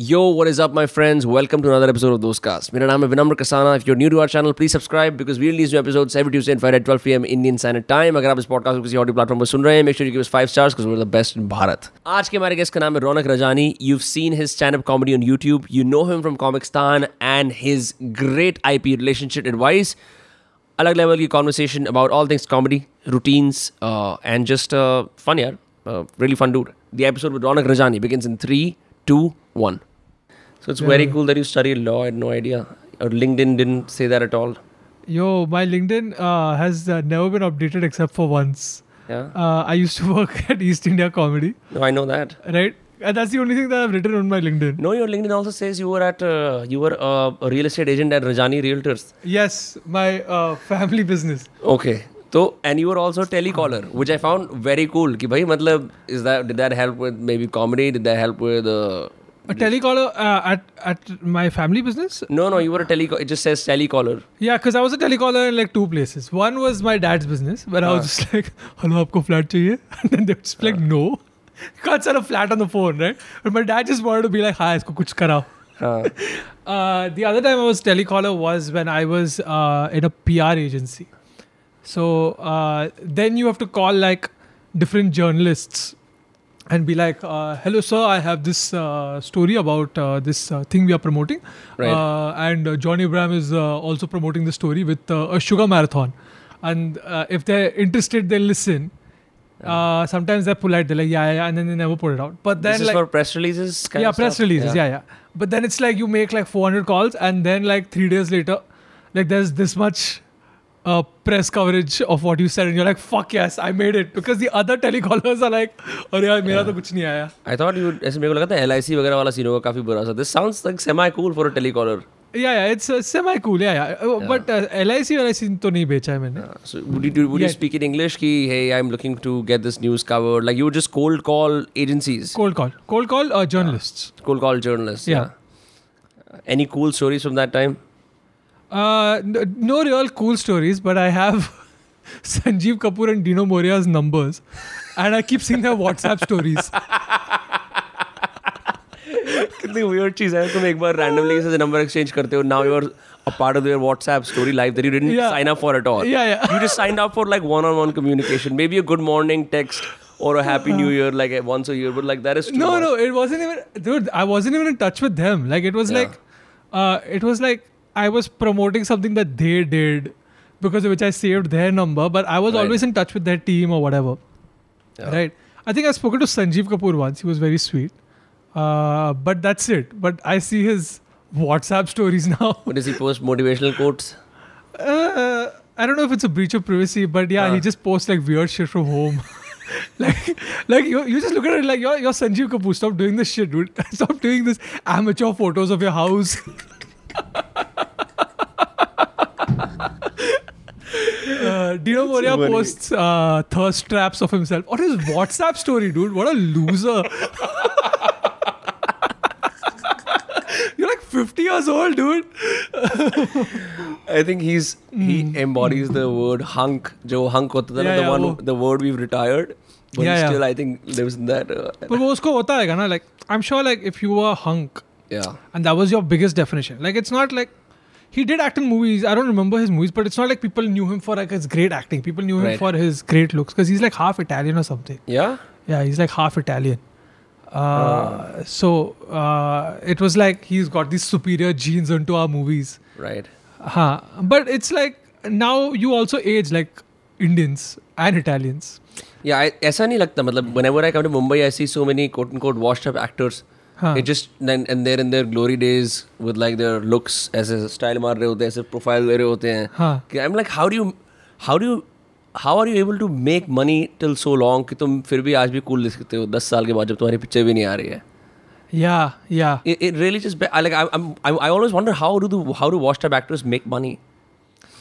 Yo, what is up, my friends? Welcome to another episode of Dostcast. My name is Vinamra Kasana. If you're new to our channel, please subscribe because we release new episodes every Tuesday and Friday at 12 p.m. Indian Standard Time. If you this podcast on audio platform, make sure you give us five stars because we're the best in Bharat. Today, guest's name is Ronak Rajani. You've seen his stand-up comedy on YouTube. You know him from Comicstaan and his great IP relationship advice. Alag level your conversation about all things comedy, routines, uh, and just uh, fun, yeah. Uh, really fun dude. The episode with Ronak Rajani begins in three, two, one. So it's yeah. very cool that you study law. I had no idea. Or LinkedIn didn't say that at all. Yo, my LinkedIn uh, has uh, never been updated except for once. Yeah. Uh, I used to work at East India Comedy. No, I know that. Right. And that's the only thing that I've written on my LinkedIn. No, your LinkedIn also says you were at uh, you were uh, a real estate agent at Rajani Realtors. Yes, my uh, family business. Okay. So and you were also a telecaller, which I found very cool. Ki bhai, matlab, is that did that help with maybe comedy? Did that help with uh, A telecaller uh, at at my family business. No, no, you were a tele. It just says telecaller. Yeah, because I was a telecaller in like two places. One was my dad's business, where I was just like, "Hello, आपको flat चाहिए?" And then they would just be like, "No." You can't sell a flat on the phone, right? But my dad just wanted to be like, "Hi, इसको कुछ कराओ." हाँ. Uh, the other time I was telecaller was when I was uh, in a PR agency. So uh, then you have to call like different journalists and be like, uh, "Hello, sir, I have this uh, story about uh, this uh, thing we are promoting, Right. uh, and uh, John Abraham is uh, also promoting the story with uh, a sugar marathon, and uh, if they're interested, they'll listen." Uh, sometimes they're polite, they're like, yeah, yeah, yeah, and then they never put it out. But then, this is like, for press releases. Kind yeah press releases yeah. yeah but then it's like you make like 400 calls and then like three days later like there's this much uh, press coverage of what you said and you're like fuck yes i made it because the other telecallers are like अरे यार मेरा तो कुछ नहीं आया I thought you would ऐसे मेरे को लगा था LIC वगैरह वाला सीन होगा काफी बुरा सा this sounds like semi cool for a telecaller yeah yeah it's uh, semi cool yeah yeah, Uh, but uh, LIC LIC तो नहीं बेचा है मैंने so would you do, would you Yeah. speak in English ki hey I'm looking to get this news covered like you would just cold call agencies cold call cold call uh, journalists cold call journalists Yeah. Uh, any cool stories from that time Uh, no, real cool stories, but I have Sanjeev Kapoor and Dino Morea's numbers, and I keep seeing their WhatsApp stories. कितनी weird चीज है तुम एक बार randomly किसी से number exchange करते हो now you are a part of your WhatsApp story life that you didn't sign up for at all you just signed up for like one on one communication maybe a good morning text or a happy new year like once a year but like that is no no it wasn't even dude i wasn't even in touch with them. Like it was like uh, it was like i was promoting something that they did because of which i saved their number but i was Right. always in touch with their team or whatever. Yeah. right? I think I spoke to sanjeev kapoor once. He was very sweet. Uh, but that's it. But i see his whatsapp stories now. What does he post motivational quotes? Uh, i don't know if it's a breach of privacy but yeah he Uh. just posts like weird shit from home. Like like you, you just look at it like you're, you're Sanjeev Kapoor. Stop doing this shit dude. Stop doing this amateur photos of your house uh, Dino Morea posts uh, thirst traps of himself What is his WhatsApp story, dude. What a loser! You're like 50 years old, dude. I think he's he hmm. embodies the word hunk. Joe hunk होता the ना the one the word we've retired. But yeah, still, I think lives in that. Uh, but वो उसको होता like I'm sure like if you were hunk. Yeah. And that was your biggest definition. Like it's not like he did act in movies. I don't remember his movies, but it's not like people knew him for like his great acting. People knew him Right. for his great looks because he's like half Italian or something. Yeah. Yeah, he's like half Italian. Uh, So uh, it was like he's got these superior genes into our movies. Right. Huh. But it's like now you also age like Indians and Italians. Yeah, I, ऐसा नहीं लगता मतलब whenever I come to Mumbai I see so many quote unquote washed up actors. Huh. It just then and they're in their glory days with like their looks ऐसे style मार रहे होते हैं ऐसे profile ले रहे होते हैं. हाँ. कि I'm like how do you how do you how are you able to make money till so long कि तुम फिर भी आज भी cool दिखते हो दस साल के बाद जब तुम्हारी पिक्चर भी नहीं आ रही है. Yeah, yeah. It, it really just I like I, I'm, I'm I always wonder how do the how do washed up actors make money?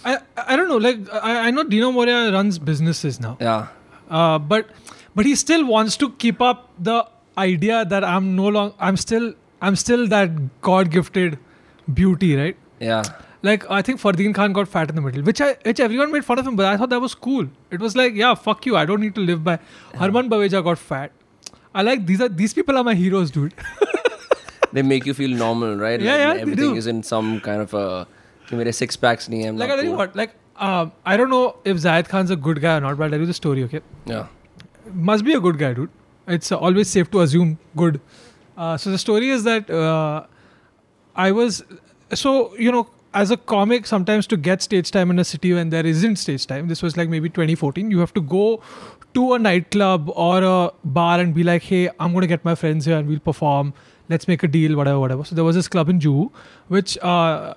I I don't know. Like I, I know Dino Moria runs businesses now. Yeah. uh, but but he still wants to keep up the idea that I'm no longer I'm still I'm still that God gifted beauty, right? Yeah. Like I think Fardeen Khan got fat in the middle, which I which everyone made fun of him, but I thought that was cool. It was like, yeah, fuck you, I don't need to live by. Harman Baweja got fat. I like these are these people are my heroes, dude. they make you feel normal, right? Yeah, like yeah, they Everything do. is in some kind of a. कि मेरे six packs नहीं है. I'm like not I tell you cool. what, like um, I don't know if Zayed Khan's a good guy or not, but I'll tell you the story. Okay, Yeah. must be a good guy, dude. It's always safe to assume good. Uh, so the story is that uh, I was so you know as a comic sometimes to get stage time in a city when there isn't stage time. This was like maybe 2014. You have to go to a nightclub or a bar and be like, hey, I'm going to get my friends here and we'll perform. Let's make a deal, whatever, whatever. So there was this club in Juhu, which, uh,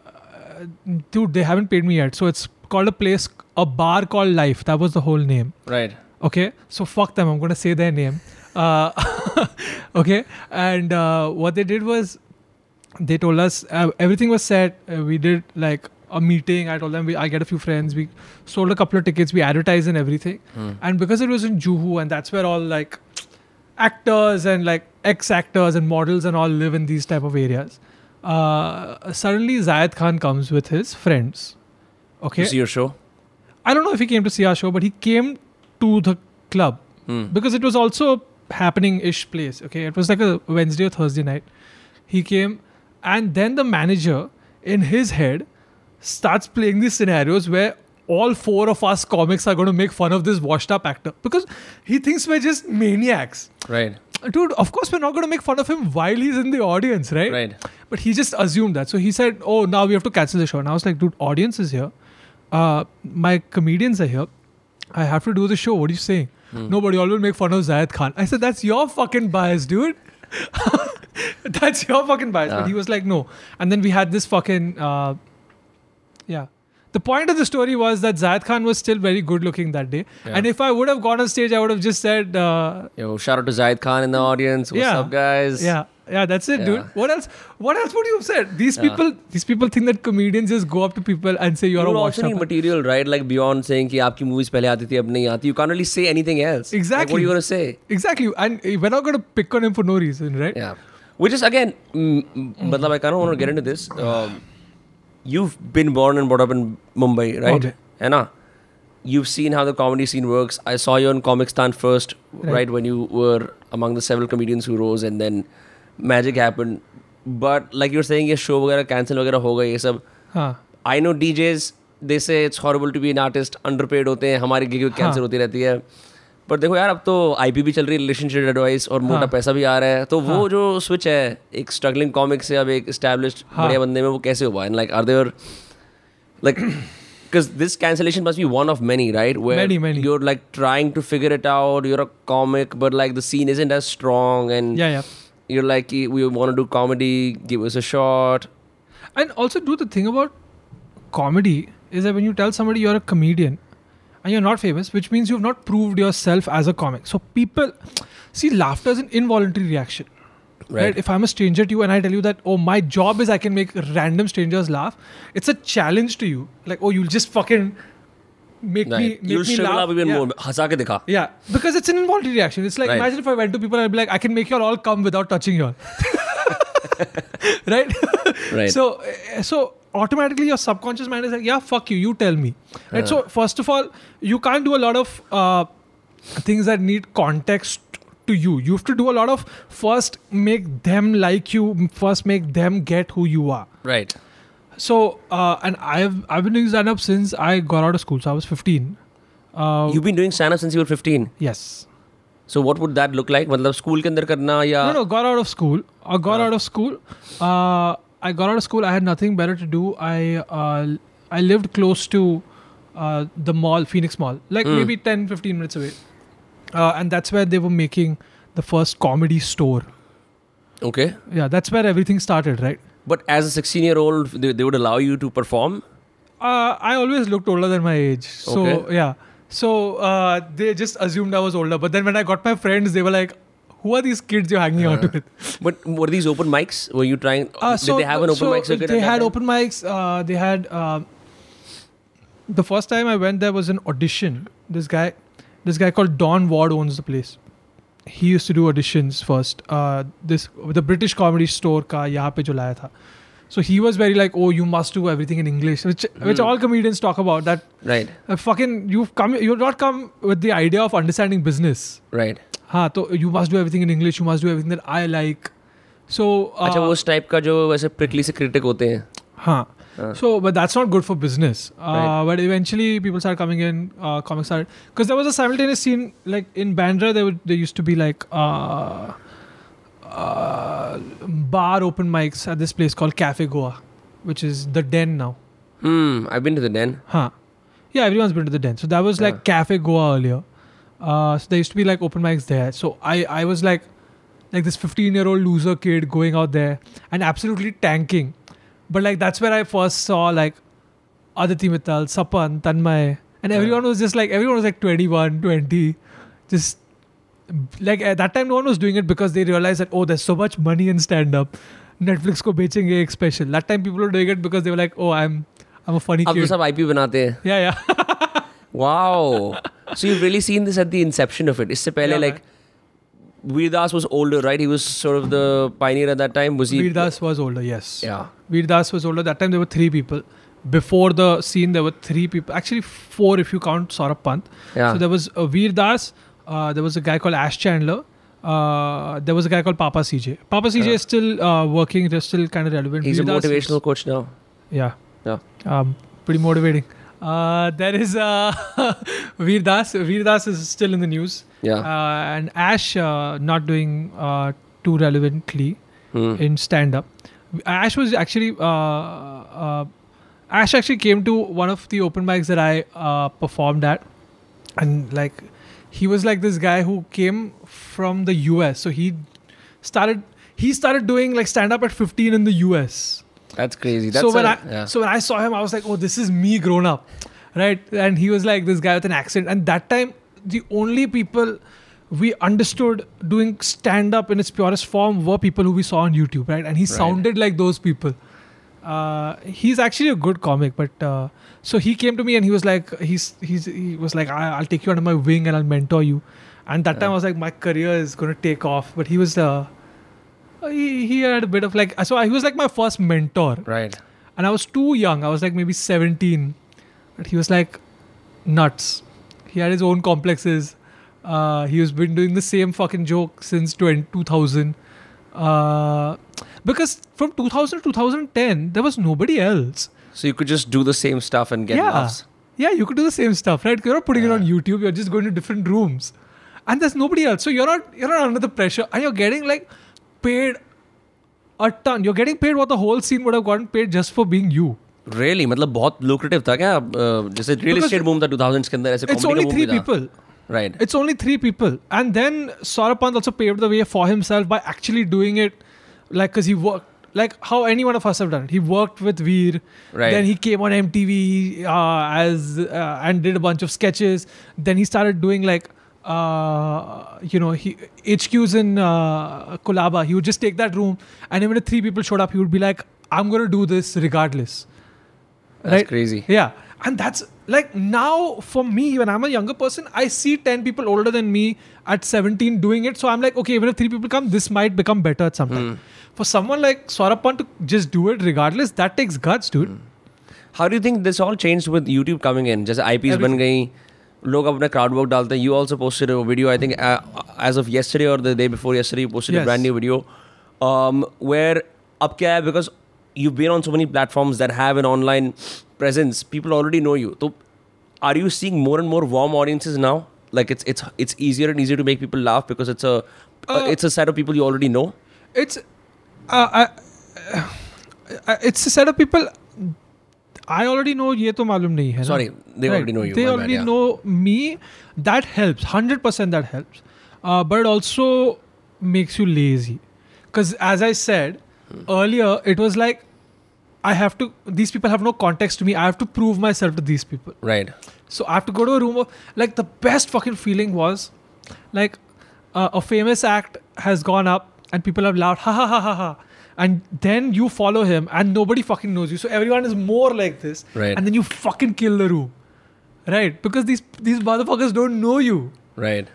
dude, they haven't paid me yet. So it's called a place, a bar called Life. That was the whole name. Right. Okay, so fuck them. I'm going to say their name. Uh, okay, and uh, what they did was they told us uh, everything was set. Uh, we did like a meeting. I told them we, I get a few friends. We sold a couple of tickets. We advertised and everything. Hmm. And because it was in Juhu, and that's where all like actors and like ex actors and models and all live in these type of areas. Uh, suddenly, Zayed Khan comes with his friends. Okay, To see your show. I don't know if he came to see our show, but he came to the club Hmm. because it was also a happening-ish place. Okay, it was like a Wednesday or Thursday night. He came, and then the manager, in his head, starts playing these scenarios where all four of us comics are going to make fun of this washed-up actor because he thinks we're just maniacs. Right. Dude, of course we're not going to make fun of him while he's in the audience, right? Right. But he just assumed that. So he said, "Oh, now we have to cancel the show." And I was like, "Dude, audience is here. Uh, my comedians are here. I have to do the show. What are you saying? Nobody all will make fun of Zayed Khan." I said, "That's your fucking bias, dude. That's your fucking bias." Yeah. But he was like, "No." And then we had this fucking, uh, yeah. The point of the story was that Zayed Khan was still very good looking that day. Yeah. And if I would have gone on stage, I would have just said, uh, Yo, shout out to Zayed Khan in the audience. What's Yeah. up, guys? Yeah, yeah that's it yeah. dude what else? What else would you have said? These yeah. people these people think that comedians just go up to people and say you're you a washed up material right? Like beyond saying ki aapki movies pehle aati thi ab nahi aati you can't really say anything else. Exactly like, what are you going to say? Exactly. And we're not going to pick on him for no reason right? Yeah. Which is again mm, mm matlab I kind of want to get into this. Mm-hmm. Um, you've been born and brought up in Mumbai right? Okay. And you've seen how the comedy scene works. I saw you on Comicstaan first, right. right. when you were among the several comedians who rose and then magic happen but like you're saying show वगैरह cancel वगैरह हो गए ये सब। I know DJs they say it's horrible to be an artist underpaid होते हैं हमारी gig cancel हाँ। होती रहती है। पर देखो यार अब तो आई पी भी चल रही है रिलेशनशिप एडवाइस और मोटा हाँ. पैसा भी आ रहा है तो हाँ. वो जो स्विच है एक स्ट्रगलिंग कॉमिक से अब एक स्टैब्लिश हाँ. बंदे में वो कैसे हुआ? And like are there like because this cancellation must be one of many right way you are like trying to figure it out you're a comic but like the scene is in as strong and you're like we want to do comedy give us a shot And also, do the thing about comedy is that when you tell somebody you're a comedian and you're not famous, which means you've not proved yourself as a comic. So people see laughter is an involuntary reaction. right? If I'm a stranger to you and I tell you that, oh, my job is I can make random strangers laugh, it's a challenge to you. Like, oh, you'll just fucking make me make you'll me shrivel laugh. up even yeah. more हंसा के दिखा Yeah, because it's an involuntary reaction. It's like Right. imagine if I went to people and I'd be like, I can make you all come without touching you all. right? Right. So, uh, so automatically your subconscious mind is like, yeah, fuck you, you tell me. Right. Uh. So first of all, you can't do a lot of uh, things that need context to you. You have to do a lot of first make them like you, first make them get who you are. right So, uh, and I've I've been doing stand up since I got out of school. So I was 15. Uh, you've been doing stand up since you were 15 yes. so what would that look like मतलब school के अंदर करना या No, no, got out of school. I got Uh. out of school. Uh, I got out of school. I had nothing better to do. I uh, I lived close to uh, the mall, Phoenix Mall, like Mm. maybe 10, 15 minutes away. Uh, and that's where they were making the first comedy store. okay Yeah, that's where everything started, right? But as a 16 year old they, they would allow you to perform Uh, I always looked older than my age. So, Okay. yeah. So uh, they just assumed I was older. But then when I got my friends, they were like, who are these kids you're hanging out Uh. with? But were these open mics? Were you trying? Uh, did they have an open so mic circuit? They had time? open mics. Uh, they had. Uh, the first time I went there was an audition. This guy, this guy called Don Ward owns the place. He used to do auditions first. Uh, this the British Comedy Store का यहाँ पे जो लाया था. So he was very like, oh, you must do everything in English, which mm. which Hmm. all comedians talk about. That Right, uh, fucking you've come, you've not come with the idea of understanding business. right. हाँ तो you must do everything in English. You must do everything that I like. So uh, अच्छा वो उस type का जो वैसे prickly से critic होते हैं Huh. Uh. So, but that's not good for business. Uh, Right. But eventually, people started coming in. Uh, comics started because there was a simultaneous scene like in Bandra. There would there used to be like uh, uh, bar open mics at this place called Cafe Goa, which is the Den now. Hmm, I've been to the den. Huh. Yeah, everyone's been to the Den. So that was like Yeah. Cafe Goa earlier. Uh, so there used to be like open mics there. So I I was like like this 15 year old loser kid going out there and absolutely tanking But like that's where I first saw like Aditi Mittal, Sapan, Tanmay, and Yeah. everyone was just like everyone was like 21, 20, just like at that time no one was doing it because they realized that oh there's so much money in stand up. Netflix को बेचेंगे एक special. That time people were doing it because they were like oh I'm I'm a funny अब तो kid. सब IP बनाते हैं. Yeah, yeah. Wow. so you've really seen this at the inception of it. इससे पहले Yeah, like Vir Das was older, right? He was sort of the pioneer at that time. Was he? Vir Das was older, yes. Yeah. Vir Das was older. That time there were three people. Before the scene, there were three people. Actually, four if you count Saurabh Pant. Yeah. So there was uh, Vir Das. Uh, there was a guy called Ash Chandler. Uh, there was a guy called Papa CJ. Papa CJ Yeah. is still uh, working. They're still kind of relevant. He's a Vir Das is- motivational coach now. yeah. Yeah. Um, pretty motivating. Uh, there is uh, Vir Das. Veerdas is still in the news. Yeah. Uh, and Ash uh, not doing uh, too relevantly Hmm. in stand up. Ash was actually uh, uh, Ash actually came to one of the open mics that I uh, performed at, and like he was like this guy who came from the US. So he started he started doing like stand up at 15 in the US. That's crazy. That's so when a- I yeah. so when I saw him, I was like, oh, this is me grown up, right? And he was like this guy with an accent. And that time, the only people we understood doing stand up in its purest form were people who we saw on YouTube, right? And he sounded like those people. Uh, he's actually a good comic, but uh, so he came to me and he was like, he's he's he was like, I, I'll take you under my wing and I'll mentor you. And that time I was like, my career is gonna take off. But he was uh, he, he had a bit of like so he was like my first mentor right. and I was too young. I was like maybe 17. But he was like nuts. He had his own complexes. Uh, he was been doing the same fucking joke since 20, 2000. Uh, because from 2000 to 2010, there was nobody else. So you could just do the same stuff and get yeah. laughs. Yeah, you could do the same stuff, right? You're not putting it on YouTube. You're just going to different rooms, and there's nobody else. So you're not you're not under the pressure, and you're getting like paid a ton. You're getting paid what the whole scene would have gotten paid just for being you. Really? मतलब बहुत lucrative था क्या? Uh, जैसे real Because estate boom था 2000s के अंदर ऐसे It's comedy only का boom three भी था. people. Right. It's only three people. And then Saurabh Pant also paved the way for himself by actually doing it like because he worked like how any one of us have done it. He worked with Veer. Right. Then he came on MTV uh, as uh, and did a bunch of sketches. Then he started doing like uh, you know, he, HQ's in uh, Colaba. He would just take that room, and even if three people showed up, he would be like, "I'm gonna do this regardless." That's right? crazy. Yeah, and that's like now for me when I'm a younger person, I see ten people older than me at 17 doing it, so I'm like, okay, even if three people come, this might become better at some time. Mm. For someone like Saurabh Pant to just do it regardless, that takes guts, dude. Mm. How do you think this all changed with YouTube coming in? Just IPs ban gayi. लोग अपने crowd work डालते हैं. You also posted a video, I think, uh, as of yesterday or the day before yesterday, you posted a Yes. brand new video um, where अब क्या है because you've been on so many platforms that have an online presence, people already know you. So are you seeing more and more warm audiences now? Like it's it's it's easier and easier to make people laugh because it's a uh, Uh, it's a set of people you already know. It's, uh, I, uh, it's a set of people. I already know ये तो मालूम नहीं है ना? Sorry, they Right. already know you. They my bad, already yeah. know me. That helps. Hundred percent that helps. Uh, but it also makes you lazy. Because as I said Hmm. earlier, it was like I have to. These people have no context to me. I have to prove myself to these people. Right. So I have to go to a room of like the best fucking feeling was like uh, a famous act has gone up and people have laughed ha ha ha ha ha and then you follow him and nobody fucking knows you so everyone is more like this Right. and then you fucking kill the room right because these these motherfuckers don't know you Right.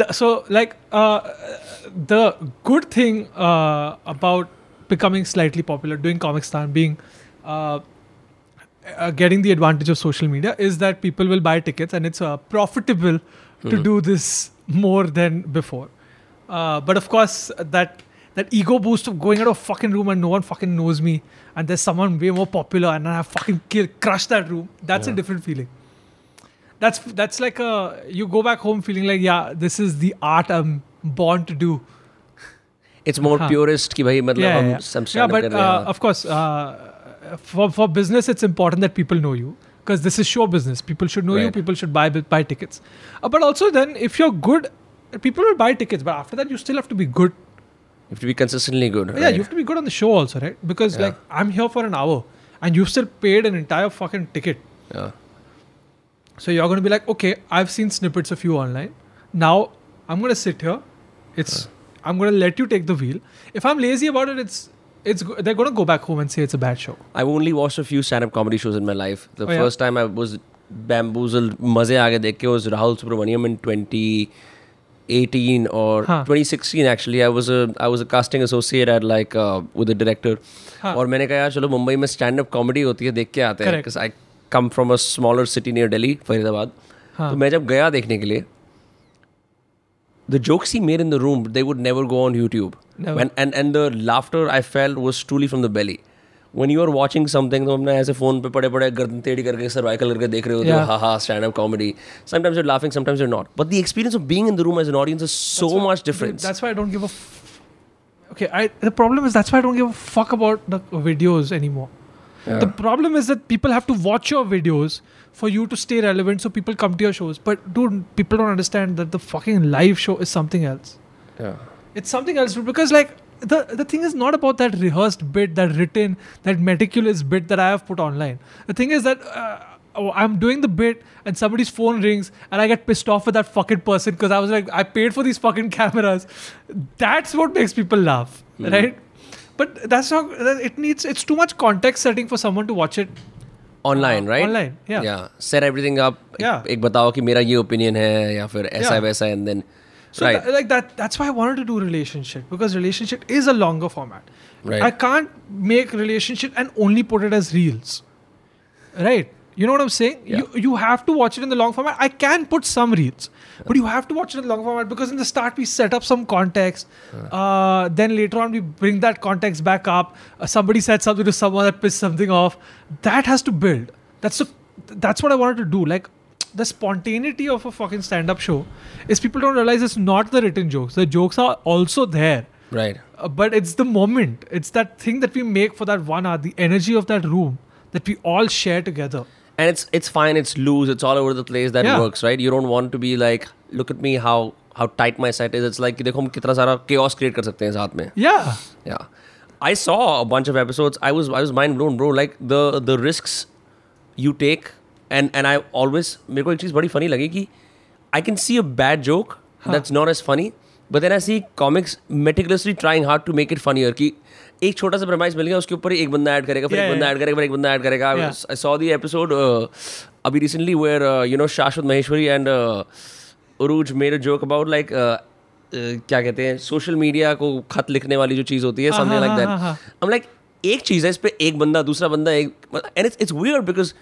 the, so like uh, the good thing uh, about becoming slightly popular doing comic stan being uh, uh, getting the advantage of social media is that people will buy tickets and it's uh, profitable to Mhm. do this more than before uh, but of course that that ego boost of going out of fucking room and no one fucking knows me and there's someone way more popular and I fucking kill crush that room. That's yeah. a different feeling. That's that's like a you go back home feeling like yeah this is the art I'm born to do. It's more huh. purist ki bhai matlab yeah, yeah, yeah. yeah but uh, of course uh, for for business it's important that people know you because this is show business. People should know right. you. People should buy buy tickets. Uh, but also then if you're good people will buy tickets but after that you still have to be good have to be consistently good. Right? Yeah, you have to be good on the show also, right? Because yeah. like I'm here for an hour, and you've still paid an entire fucking ticket. Yeah. So you're going to be like, okay, I've seen snippets of you online. Now I'm going to sit here. It's. I'm going to let you take the wheel. If I'm lazy about it, it's it's they're going to go back home and say it's a bad show. I've only watched a few stand-up comedy shows in my life. The oh, first yeah? time I was bamboozled, maze aage dekhe was Rahul Subramanian in 20. 2018 or हाँ. 2016 actually. I was a I was a casting associate at like uh, with the director. हाँ. और मैंने कहा यार चलो मुंबई में stand-up comedy होती है देख के आते हैं I come from a smaller city near Delhi, Faridabad. हाँ. तो मैं जब गया देखने के लिए the jokes he made in the room they would never go on YouTube. Never. When, and and the laughter I felt was truly from the belly. When you are watching something तो अपने ऐसे phone पे पड़े पड़े गर्दन टेढ़ी करके cervical करके देख रहे होते हो Yeah. हा हा stand up comedy sometimes you're laughing sometimes you're not but the experience of being in the room as an audience is so That's why- much dude, different that's why I don't give a. F- okay, I the problem is that's why I don't give a fuck about the videos anymore. The problem is that people have to watch your videos for you to stay relevant, so people come to your shows. But dude, people don't understand that the fucking live show is something else. yeah. It's something else dude, because like the the thing is not about that rehearsed bit, that written, that meticulous bit that I have put online. The thing is that uh, oh, I'm doing the bit and somebody's phone rings and I get pissed off with that fucking person because I was like, I paid for these fucking cameras. That's what makes people laugh, right? But that's not. that- It needs. It's too much context setting for someone to watch it. online right Online, yeah. yeah set everything up Yeah. एक बताओ कि मेरा ये opinion है या फिर ऐसा Yeah. वैसा and then so right tha- like that. That's why I wanted to do relationship because relationship is a longer format. Right. I can't make relationship and only put it as reels. Right. You know what I'm saying? Yeah. You you have to watch it in the long format. I can put some reels, but you have to watch it in the long format because in the start we set up some context. Uh, then later on we bring that context back up. Uh, somebody said something to someone that pissed something off. That has to build. That's the, that's what I wanted to do. Like the spontaneity of a fucking stand-up show is people don't realize it's not the written jokes. The jokes are also there. right Uh, but it's the moment. It's that thing that we make for that one hour, the energy of that room that we all share together. and it's it's fine it's loose it's all over the place that Yeah. works right you don't want to be like look at me how how tight my set is it's like कि देखो हम कितना सारा chaos create कर सकते हैं साथ में Yeah. Yeah. I saw a bunch of episodes. I was I was mind blown, bro. Like the the risks you take and and I always मेरे को एक चीज़ बड़ी फनी लगी कि I can see a bad joke that's not as funny but then I see comics meticulously trying hard to make it funnier कि एक छोटा सा प्रमाइज मिल गया उसके ऊपर एक बंदा ऐड करेगा फिर एक बंदा ऐड करेगा फिर एक बंदा ऐड करेगा। आई सॉ दी एपिसोड अभी recently where you know Shashwat Maheshwari and उरूज मेरे जोक अबाउट लाइक क्या कहते हैं सोशल मीडिया को खत लिखने वाली जो चीज़ होती है समथिंग लाइक दैट हम लाइक एक चीज़ है इस पर एक बंदा दूसरा बंदा एक and it's it's weird because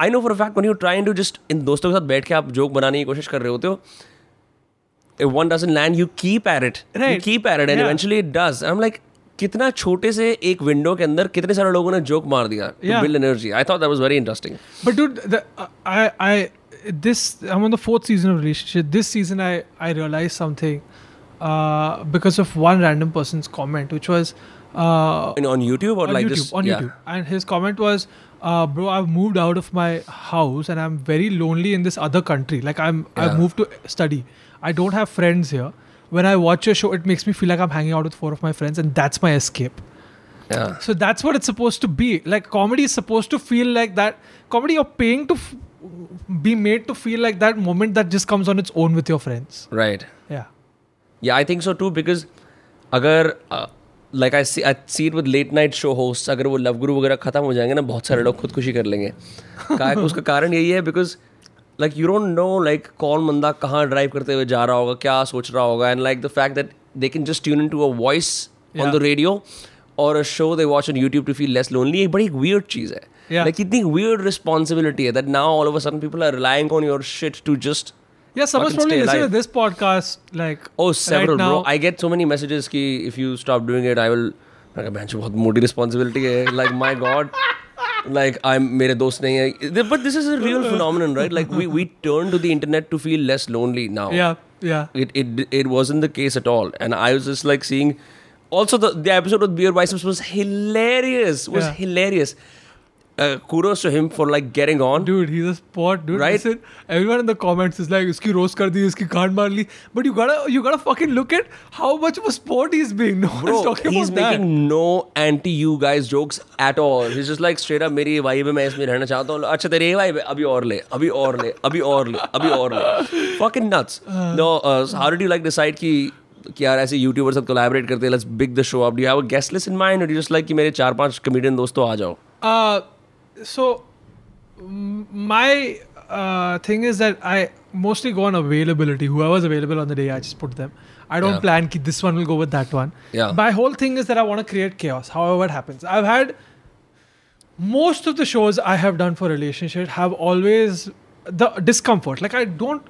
I know for fact when you try to just in दोस्तों के साथ बैठ के आप जोक बनाने की कोशिश कर रहे होते हो when does in land you keep at it. Right. And eventually it does and yeah. eventually कितना छोटे से एक विंडो के अंदर कितने सारे लोगों ने जोक मार दिया build energy I thought that was very interesting but dude I I this I am on the fourth season of relationship this season I I realise something because of one random person's comment which was person's comment, which was uh, In- on youtube or on like YouTube, just on yeah. YouTube, and his comment was, uh, "Bro, I've moved out of my house and I'm very lonely in this other country. Like I'm Yeah. I've moved to study. I don't have friends here. When I watch a show, it makes me feel like I'm hanging out with four of my friends, and that's my escape." yeah So that's what it's supposed to be. Like comedy is supposed to feel like that. Comedy you're paying to f- be made to feel like that moment that just comes on its own with your friends. right Yeah. Yeah, I think so too because अगर uh, I I see I see it with late night show अगर वो love गुरु वगैरह खत्म हो जाएँगे ना बहुत सारे लोग खुदकुशी कर लेंगे। उसका कारण यही है because like you don't know like कौन बंदा कहाँ ड्राइव करते हुए जा रहा होगा क्या सोच रहा होगा and like the fact that they can just tune in to a voice on the radio और a show they watch on YouTube to feel less lonely एक बड़ी वियर्ड चीज़ है. लाइक कितनी वियर्ड रिस्पॉन्सिबिलिटी है that now all over sudden people are relying on your shit to just Yeah, someone's probably listen to this podcast. Like, oh, several, right now. bro. I get so many messages. Ki if you stop doing it, I will. मैं कहा बहन बहुत मोटी responsibility है like my god like I मेरे दोस्त नहीं है but this is a real phenomenon right like we we turn to the internet to feel less lonely now Yeah. या it it it wasn't the case at all and I was just like seeing also the, the episode with beer biceps was hilarious was yeah. hilarious Uh, kudos to him for like getting on. Dude, he's a sport, dude. Right? Listen, everyone in the comments is like, "Iski roast kar di, iski khaan maar li." But you gotta, you gotta fucking look at how much of a sport he's being. No Bro, one's talking he's about making that. no anti you guys jokes at all. He's just like straight up मेरी ये vibe है मैं इसमें रहना चाहता हूँ अच्छा तेरी ये vibe है अभी और ले अभी और ले अभी और ले अभी और ले fucking nuts no uh, so how did you like decide कि कि यार ऐसे यूट्यूबर साथ कोलैबोरेट करते हैं let's big the show up do you have a guest list in mind और जस्ट लाइक कि मेरे चार पांच कॉमेडियन दोस्तों आ जाओ Uh, so my uh, thing is that I mostly go on availability. Whoever's available on the day, I just put them. I don't Yeah. plan ki this one will go with that one. Yeah. My whole thing is that I want to create chaos. However it happens, I've had most of the shows I have done for relationship have always the discomfort. Like I don't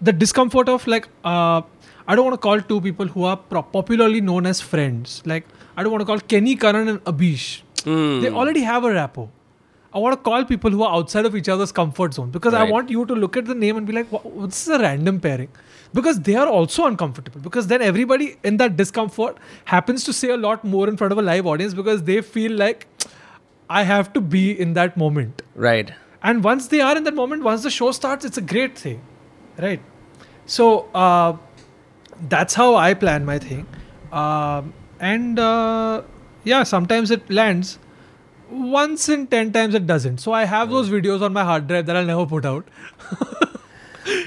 the discomfort of like uh, I don't want to call two people who are pro- popularly known as friends. Like I don't want to call Kenny Karan and Abish. They already have a rapport. I want to call people who are outside of each other's comfort zone because I want you to look at the name and be like, "Wha- "This is a random pairing," because they are also uncomfortable. Because then everybody in that discomfort happens to say a lot more in front of a live audience because they feel like I have to be in that moment. right And once they are in that moment, once the show starts, it's a great thing, right? So uh, that's how I plan my thing, um, and uh, yeah, sometimes it lands. Once in ten times it doesn't. So I have those videos on my hard drive that I'll never put out.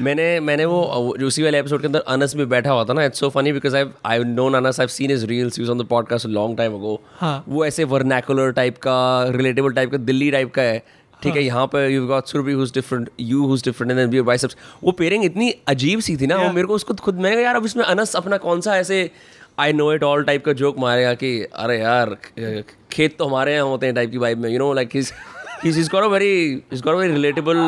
मैंने मैंने वो उसी वाले episode के अंदर अनस भी बैठा हुआ था ना it's so funny because I I known Anas I seen his reels use on the podcast long time ago हाँ। वो ऐसे वर्नैकुलर टाइप का रिलेटेबल टाइप का दिल्ली टाइप का है ठीक है यहाँ पे you got Surbhi who's different you who's different and then biceps वो पेयरिंग इतनी अजीब सी थी ना वो. मेरे को उसको खुद कहा यार अब इसमें अनस अपना कौन सा ऐसे I know it all type का जोक मारेगा कि अरे यार खेत तो हमारे यहाँ होते हैं टाइप की वाइब में you know like his he's got a very he's got a very relatable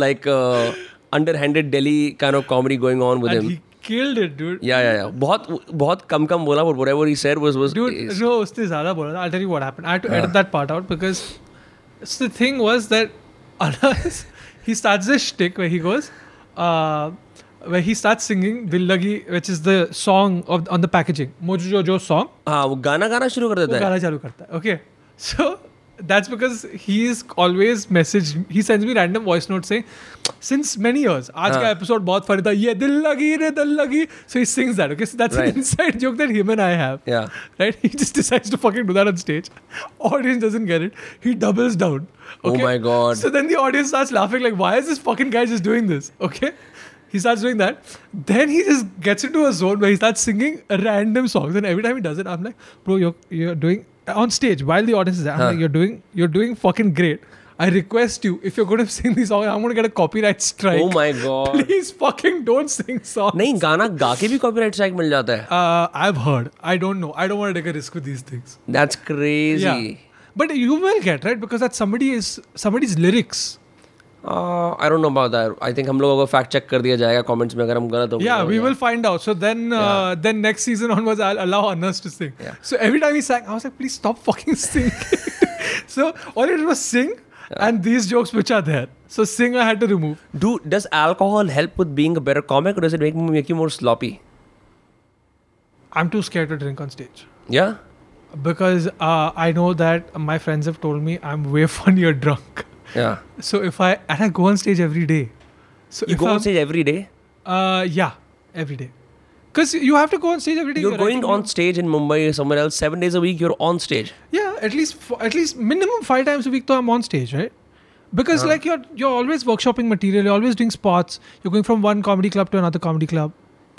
like uh, underhanded Delhi kind of comedy going on with And him. he killed it, dude. Yeah, yeah, yeah. बहुत बहुत कम कम बोला but whatever he said was was Dude, is- no, उसने ज़्यादा बोला I'll tell you what happened. I had to edit that part out because it's the thing was that Anas, he starts this shtick where he goes, uh, where he starts singing Dil Lagi, which is the song of on the packaging. Mojo Jojo song. हाँ वो गाना गाना शुरू कर देता है गाना चालू करता है. Okay, so that's because he is always message. He sends me random voice notes saying, since many years, आज का हाँ. episode बहुत funny था. ये दिल लगी रे दिल लगी. So he sings that. Okay, so that's Right. an inside joke that him and I have. Yeah. Right? He just decides to fucking do that on stage. Audience doesn't get it. He doubles down. Okay? Oh my God. So then the audience starts laughing like, why is this fucking guy just doing this? Okay? He starts doing that. Then he just gets into a zone where he starts singing random songs. And every time he does it, I'm like, bro, you're you're doing on stage while the audience is there. I'm Huh. like, you're doing you're doing fucking great. I request you, if you're going to sing these songs, I'm going to get a copyright strike. Oh my god. Please fucking don't sing songs. नहीं गाना गा के भी copyright strike मिल जाता है Uh, I've heard. I don't know. I don't want to take a risk with these things. That's crazy. Yeah. But you will get right because that somebody is somebody's lyrics. I don't know about that I think हम लोगों को fact check कर दिया जाएगा comments में अगर हम गलत हो या we will find out so then then next season onwards I will allow others to sing so every time he sang I was like please stop fucking sing so all it was sing and these jokes which are there so sing I had to remove do does alcohol help with being a better comic और does it make me make you more sloppy I am to scared to drink on stage या because I know that my friends have told me I am way funnier drunk Yeah. So if I and I go on stage every day. So You if go I'm, on stage every day. Uh, yeah, every day. Because you have to go on stage every day. You're going writing on stage in Mumbai or somewhere else seven days a week. You're on stage. Yeah, at least f- at least minimum five times a week. Though I'm on stage, right? Because Huh. like you're you're always workshopping material. You're always doing spots. You're going from one comedy club to another comedy club.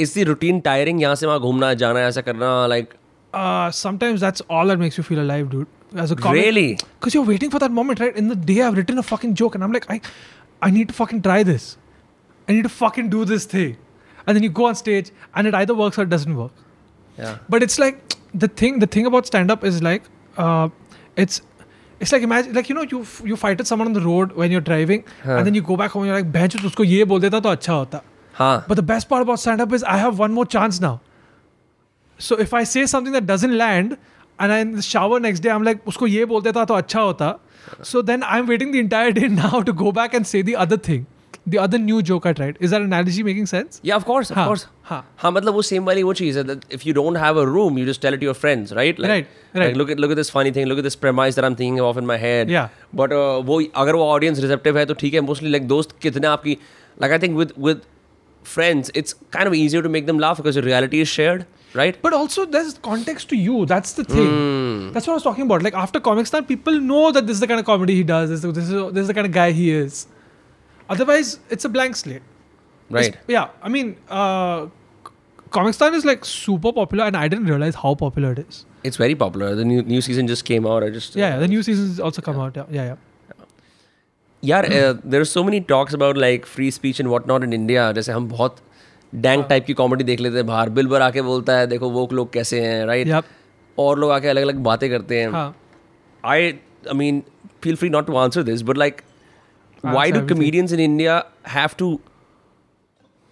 Is the routine tiring? यहाँ से वहाँ घूमना जाना ऐसा करना like Uh, sometimes that's all that makes you feel alive, dude. As a comic, really? because you're waiting for that moment, right? In the day, I've written a fucking joke, and I'm like, I, I need to fucking try this. I need to fucking do this thing, and then you go on stage, and it either works or it doesn't work. Yeah. But it's like the thing. The thing about stand up is like, uh, it's it's like imagine like you know you f- you fight with someone on the road when you're driving हाँ. and then you go back home and you're like bench उसको ये बोल देता तो अच्छा होता हाँ But the best part about stand up is I have one more chance now. So if I say something that doesn't land and I shower next day I like उसको ये बोलते था तो अच्छा होता. So then I am waiting the entire day now to go back and say the other thing the other new joke I tried is that analogy making sense या of course of course हाँ हाँ मतलब वो same वाली वो चीज़ है that if you don't have a room you just tell it your friends right right like look at look at this funny thing look at this premise that I am thinking of in my head but वो अगर वो audience receptive है तो ठीक है mostly like दोस्त कितने आपकी like I think with with friends it's kind of easier to make them laugh because the reality is shared. right? But also there's context to you. That's the thing. Mm. That's what I was talking about. Like after Comicstaan, people know that this is the kind of comedy he does. This, this, is, this is the kind of guy he is. Otherwise, it's a blank slate. Right. It's, yeah. I mean, uh, Comicstaan is like super popular, and I didn't realize how popular it is. It's very popular. The new new season just came out. I just uh, yeah, the new season's also come yeah. out. Yeah, yeah. yeah. यार there are so many talks about like free speech and what not in India जैसे हम बहुत dang type की comedy देख लेते हैं बाहर। Bill बर आके बोलता है देखो वो लोग कैसे हैं राइट और लोग आके अलग अलग बातें करते हैं। I I mean feel free not to answer this but like why do comedians in India have to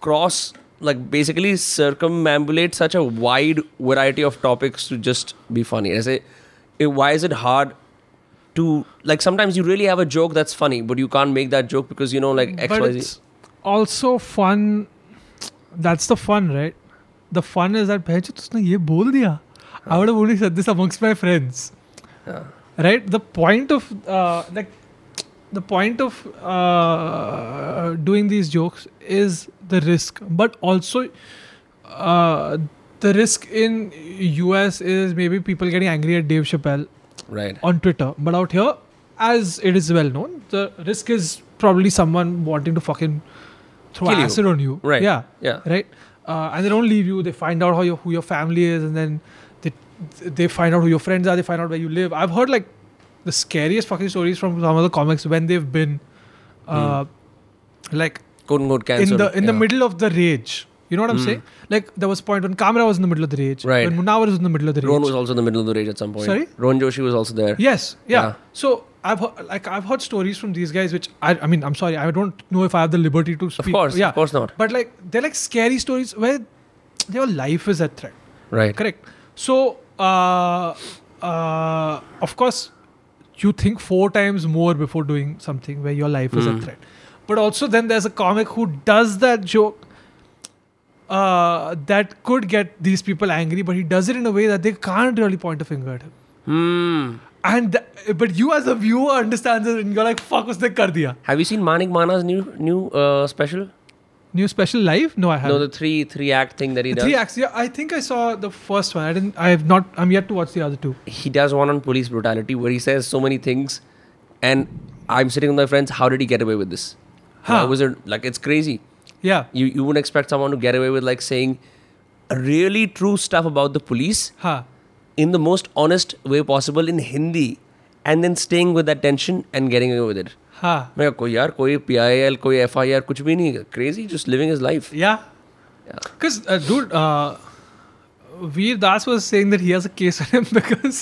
cross like basically circumambulate such a wide variety of topics to just be funny ऐसे why is it hard to like sometimes you really have a joke that's funny but you can't make that joke because you know like expires also fun That's the fun, right? The fun is that "भैंचोद, उसने ये बोल दिया. I would have only said this amongst my friends. Yeah. right the point of uh, like the point of uh, doing these jokes is the risk but also uh, the risk in us is maybe people getting angry at dave chappelle Right. on twitter but out here as it is well known the risk is probably someone wanting to fucking throw Kill you. acid on you Right. yeah Yeah. right? Uh, and they don't leave you. They find out how your who your family is, and then they they find out who your friends are. They find out where you live. I've heard like the scariest fucking stories from some of the comics when they've been, uh, like Quote unquote cancer. in the in the yeah. middle of the rage. You know what I'm Hmm. saying? Like there was a point when Kamra was in the middle of the rage. Right. When Munawar was in the middle of the rage. Ron was also in the middle of the rage at some point. Sorry? Ron Joshi was also there. Yes. Yeah. Yeah. So I've heard, like I've heard stories from these guys, which I I mean I'm sorry I don't know if I have the liberty to speak. Of course. Yeah. Of course not. But like they're like scary stories where your life is at threat. Right. Correct. So, uh, uh, of course, you think four times more before doing something where your life is Hmm. a threat. But also, then there's a comic who does that joke uh, that could get these people angry, but he does it in a way that they can't really point a finger at him. Hmm. And th- but you as a viewer understands it, and you're like, "Fuck, was the kardia. Have you seen Manik Mahna's new new uh, special? New special live? No, I haven't. No, the three three act thing that he does. Three acts. Yeah, I think I saw the first one. I didn't. I have not. I'm yet to watch the other two. He does one on police brutality where he says so many things, and I'm sitting with my friends. How did he get away with this? Huh. Was it like it's crazy? Yeah. You you wouldn't expect someone to get away with like saying really true stuff about the police. Huh in the most honest way possible in hindi and then staying with that tension and getting away with it Huh. मैं कहा, कोई यार कोई P I L कोई F I R कुछ भी नहीं crazy just living is life Yeah. Yeah. Because, uh, dude, uh, Veer Das was saying that he has a case on him because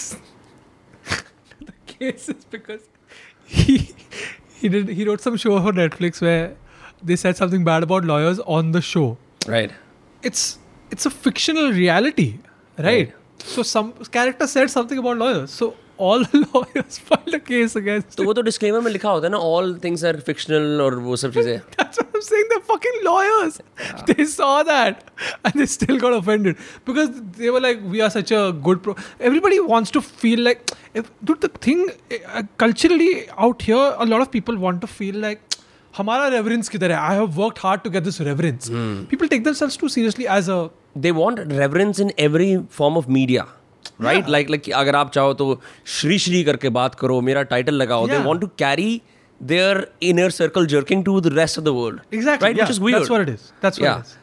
the case is because he he did he wrote some show for Netflix where they said something bad about lawyers on the show. Right It's it's a fictional reality, right? So some character said something about lawyers. So all the lawyers filed a case against. तो वो तो disclaimer में लिखा होता है ना all things are fictional और वो सब चीजें That's what I'm saying. They're fucking lawyers. They saw that and they still got offended because they were like, "We are such a good pro." Everybody wants to feel like, if, dude. The thing uh, culturally out here, a lot of people want to feel like. हमारा reverence किधर है? I have worked hard to get this reverence. People take themselves too seriously as a they they want reverence in every form of media right like like अगर आप चाहो तो श्री श्री करके बात करो मेरा टाइटल लगाओ they want to carry their inner circle jerking to the rest of the world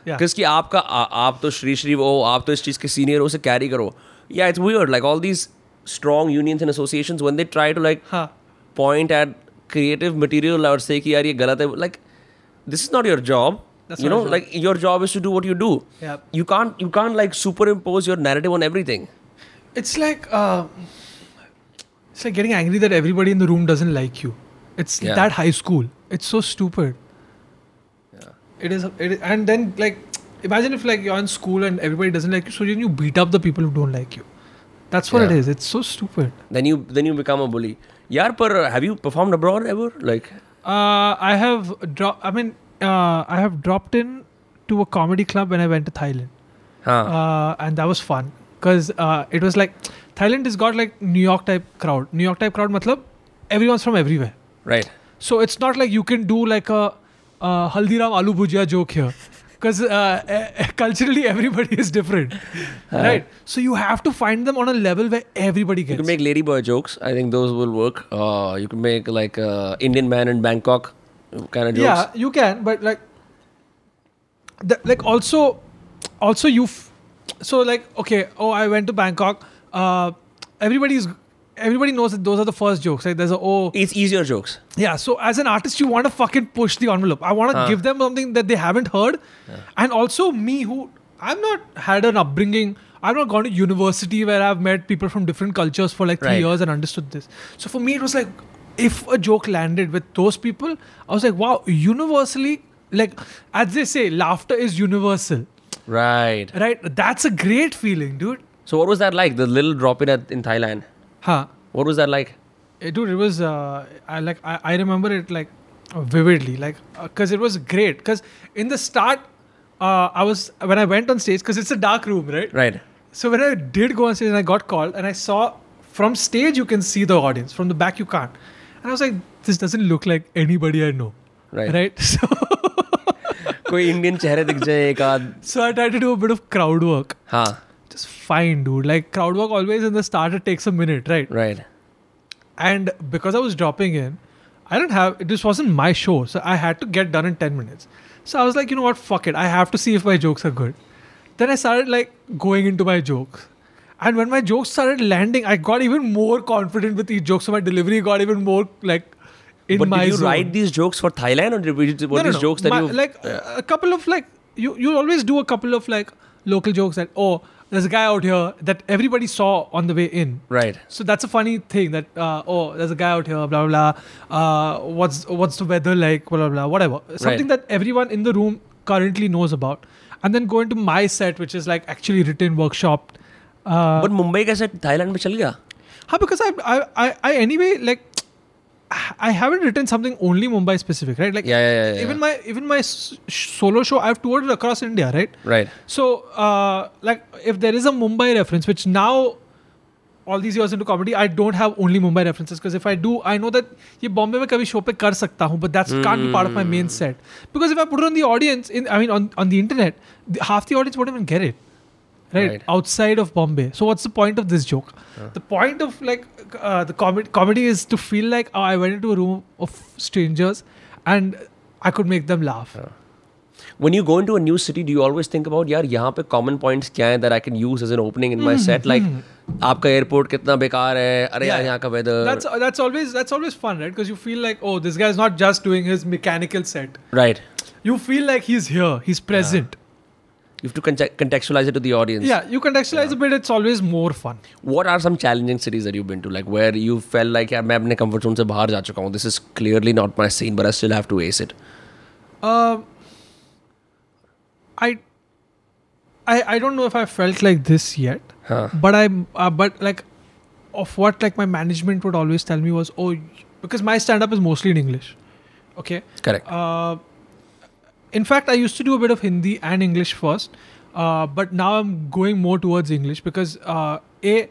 Exactly. आपका आप तो श्री श्री हो आप तो इस चीज़ के सीनियर हो उसे कैरी। करो या it's weird like all these strong unions and association one they try to like point at creative material और से कि यार ये गलत है like this is not your job That's you know job. like your job is to do what you do Yeah. you can't you can't like superimpose your narrative on everything It's like uh, it's like getting angry that everybody in the room doesn't like you. It's Yeah. that high school. It's so stupid. Yeah. It is, it is and then like imagine if like you're in school and everybody doesn't like you so then you beat up the people who don't like you that's what it Yeah. is it's so stupid Then you then you become a bully. Yeah, but have you performed abroad ever? Like, uh, i have dropped i mean uh, i have dropped in to a comedy club when i went to thailand huh? uh, and that was fun because uh, it was like thailand has got like new york type crowd new york type crowd matlab everyone's from everywhere right. So it's not like you can do like a uh, Haldiram aloo bhujia joke here. Because uh, eh, culturally everybody is different, right? So you have to find them on a level where everybody gets. You can make ladyboy jokes. I think those will work. Uh, you can make like uh, Indian man in Bangkok kind of jokes. yeah, you can, but like, the, like also, also you, f- so like okay, oh I went to Bangkok. Uh, everybody's everybody knows that those are the first jokes. Like there's a oh It's easier jokes. Yeah, so as an artist, you want to fucking push the envelope. I want to Huh. give them something that they haven't heard. And also, me, who I've not had an upbringing, I've not gone to university where I've met people from different cultures for like three Right. years and understood this. So for me, it was like, if a joke landed with those people, I was like, wow, universally, like, as they say, laughter is universal, Right. right? That's a great feeling, dude. So what was that like? The little drop in at in Thailand. Huh. What was that like? Eh, dude it was uh, i like I, I remember it like uh, vividly like because it was great because in the start uh, i was when i went on stage because it's a dark room right Right. so when i did go on stage and i got called and i saw from stage you can see the audience from the back you can't and i was like this doesn't look like anybody i know Right. right so कोई Indian चेहरे दिख जाए एक आध so i tried to do a bit of crowd work हाँ just fine dude like crowd work always in the start it takes a minute right right and because I was dropping in, I didn't have this wasn't my show, so I had to get done in ten minutes. So I was like, you know what, fuck it, I have to see if my jokes are good. Then I started like going into my jokes, and when my jokes started landing, I got even more confident with each joke. So my delivery got even more like in my but my did you zone. write these jokes for Thailand or did, were No, no, these no. jokes that you like a couple of like you you always do a couple of like local jokes that oh there's a guy out here that everybody saw on the way in. right So that's a funny thing that uh, oh there's a guy out here blah blah blah uh, what's what's the weather like blah blah blah whatever something that everyone in the room currently knows about and then go into my set which is like actually written workshopped uh, but Mumbai कैसे Thailand में चल गया huh, because I, I I I anyway like I haven't written something only Mumbai specific right like yeah yeah yeah, yeah. even my even my s- solo show I've toured it across India right right so, uh, like, if there is a Mumbai reference, which now, all these years into comedy, I don't have only Mumbai references because if I do, I know that ये Bombay में कभी show पे कर सकता हूँ, but that's can't be part of my main set. Because if I put it on the audience, in I mean on on the internet, the, half the audience won't even get it. Right? Right. outside of Bombay. So what's the point of this joke? The point of like uh, the comedy comedy is to feel like oh, I went into a room of strangers and I could make them laugh. when you go into a new city do you always think about यार यहाँ पे common points क्या हैं that I can use as an opening in my set like आपका airport कितना बेकार है अरे यार Yeah. यहाँ का weather that's that's always that's always fun right because you feel like oh this guy's not just doing his mechanical set right you feel like he's here he's present you have to conte- contextualize it to the audience yeah you contextualize a bit it's always more fun what are some challenging cities that you've been to like where you felt like यार मैं अपने comfort zone से बाहर जा चुका हूँ this is clearly not my scene but I still have to ace it Um, I, I I don't know if I felt like this yet huh. but I uh, but like of what like my management would always tell me was oh because my stand up is mostly in English okay correct Uh, in fact, I used to do a bit of Hindi and English first, uh, but now I'm going more towards English because uh, a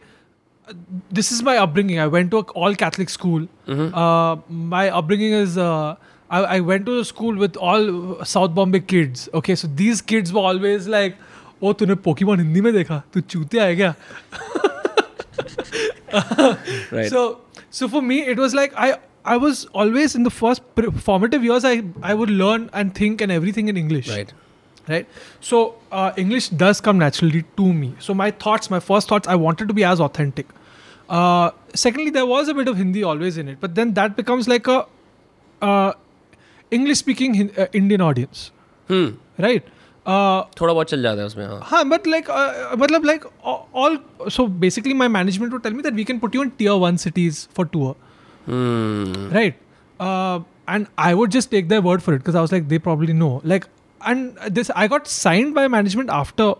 this is my upbringing. I went to a all Catholic school. Uh, my upbringing is uh, I, I went to a school with all South Bombay kids. Okay, so these kids were always like, "Oh, तूने Pokemon Hindi में देखा? तू चूतिया है क्या?" right So, so for me, it was like I I was always in the first pr- formative years. I I would learn and think and everything in English. right Right. So uh, English does come naturally to me. So my thoughts, my first thoughts, I wanted to be as authentic. Uh, secondly, there was a bit of Hindi always in it, but then that becomes like a uh, English-speaking Hin- uh, Indian audience, hmm right? Uh, थोड़ा बहुत चल जाता है उसमें हाँ Huh, but like, uh, but like a- all. So basically, my management would tell me that we can put you in tier one cities hmm right? Uh, and I would just take their word for it because I was like, they probably know. Like, and this I got signed by management after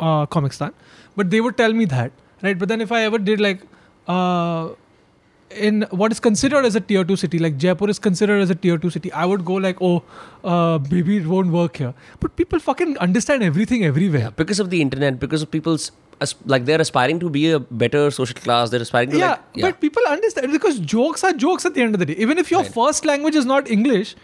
uh, Comicstaan, but they would tell me that right. But then if I ever did like uh, in what is considered as a tier two city, like Jaipur is considered as a tier two city, I would go like, oh, uh, maybe it won't work here. But people fucking understand everything everywhere. because of the internet, because of people's like they're aspiring to be a better social class. They're aspiring to yeah, like yeah, but people understand because jokes are jokes at the end of the day. Even if your Right. first language is not English,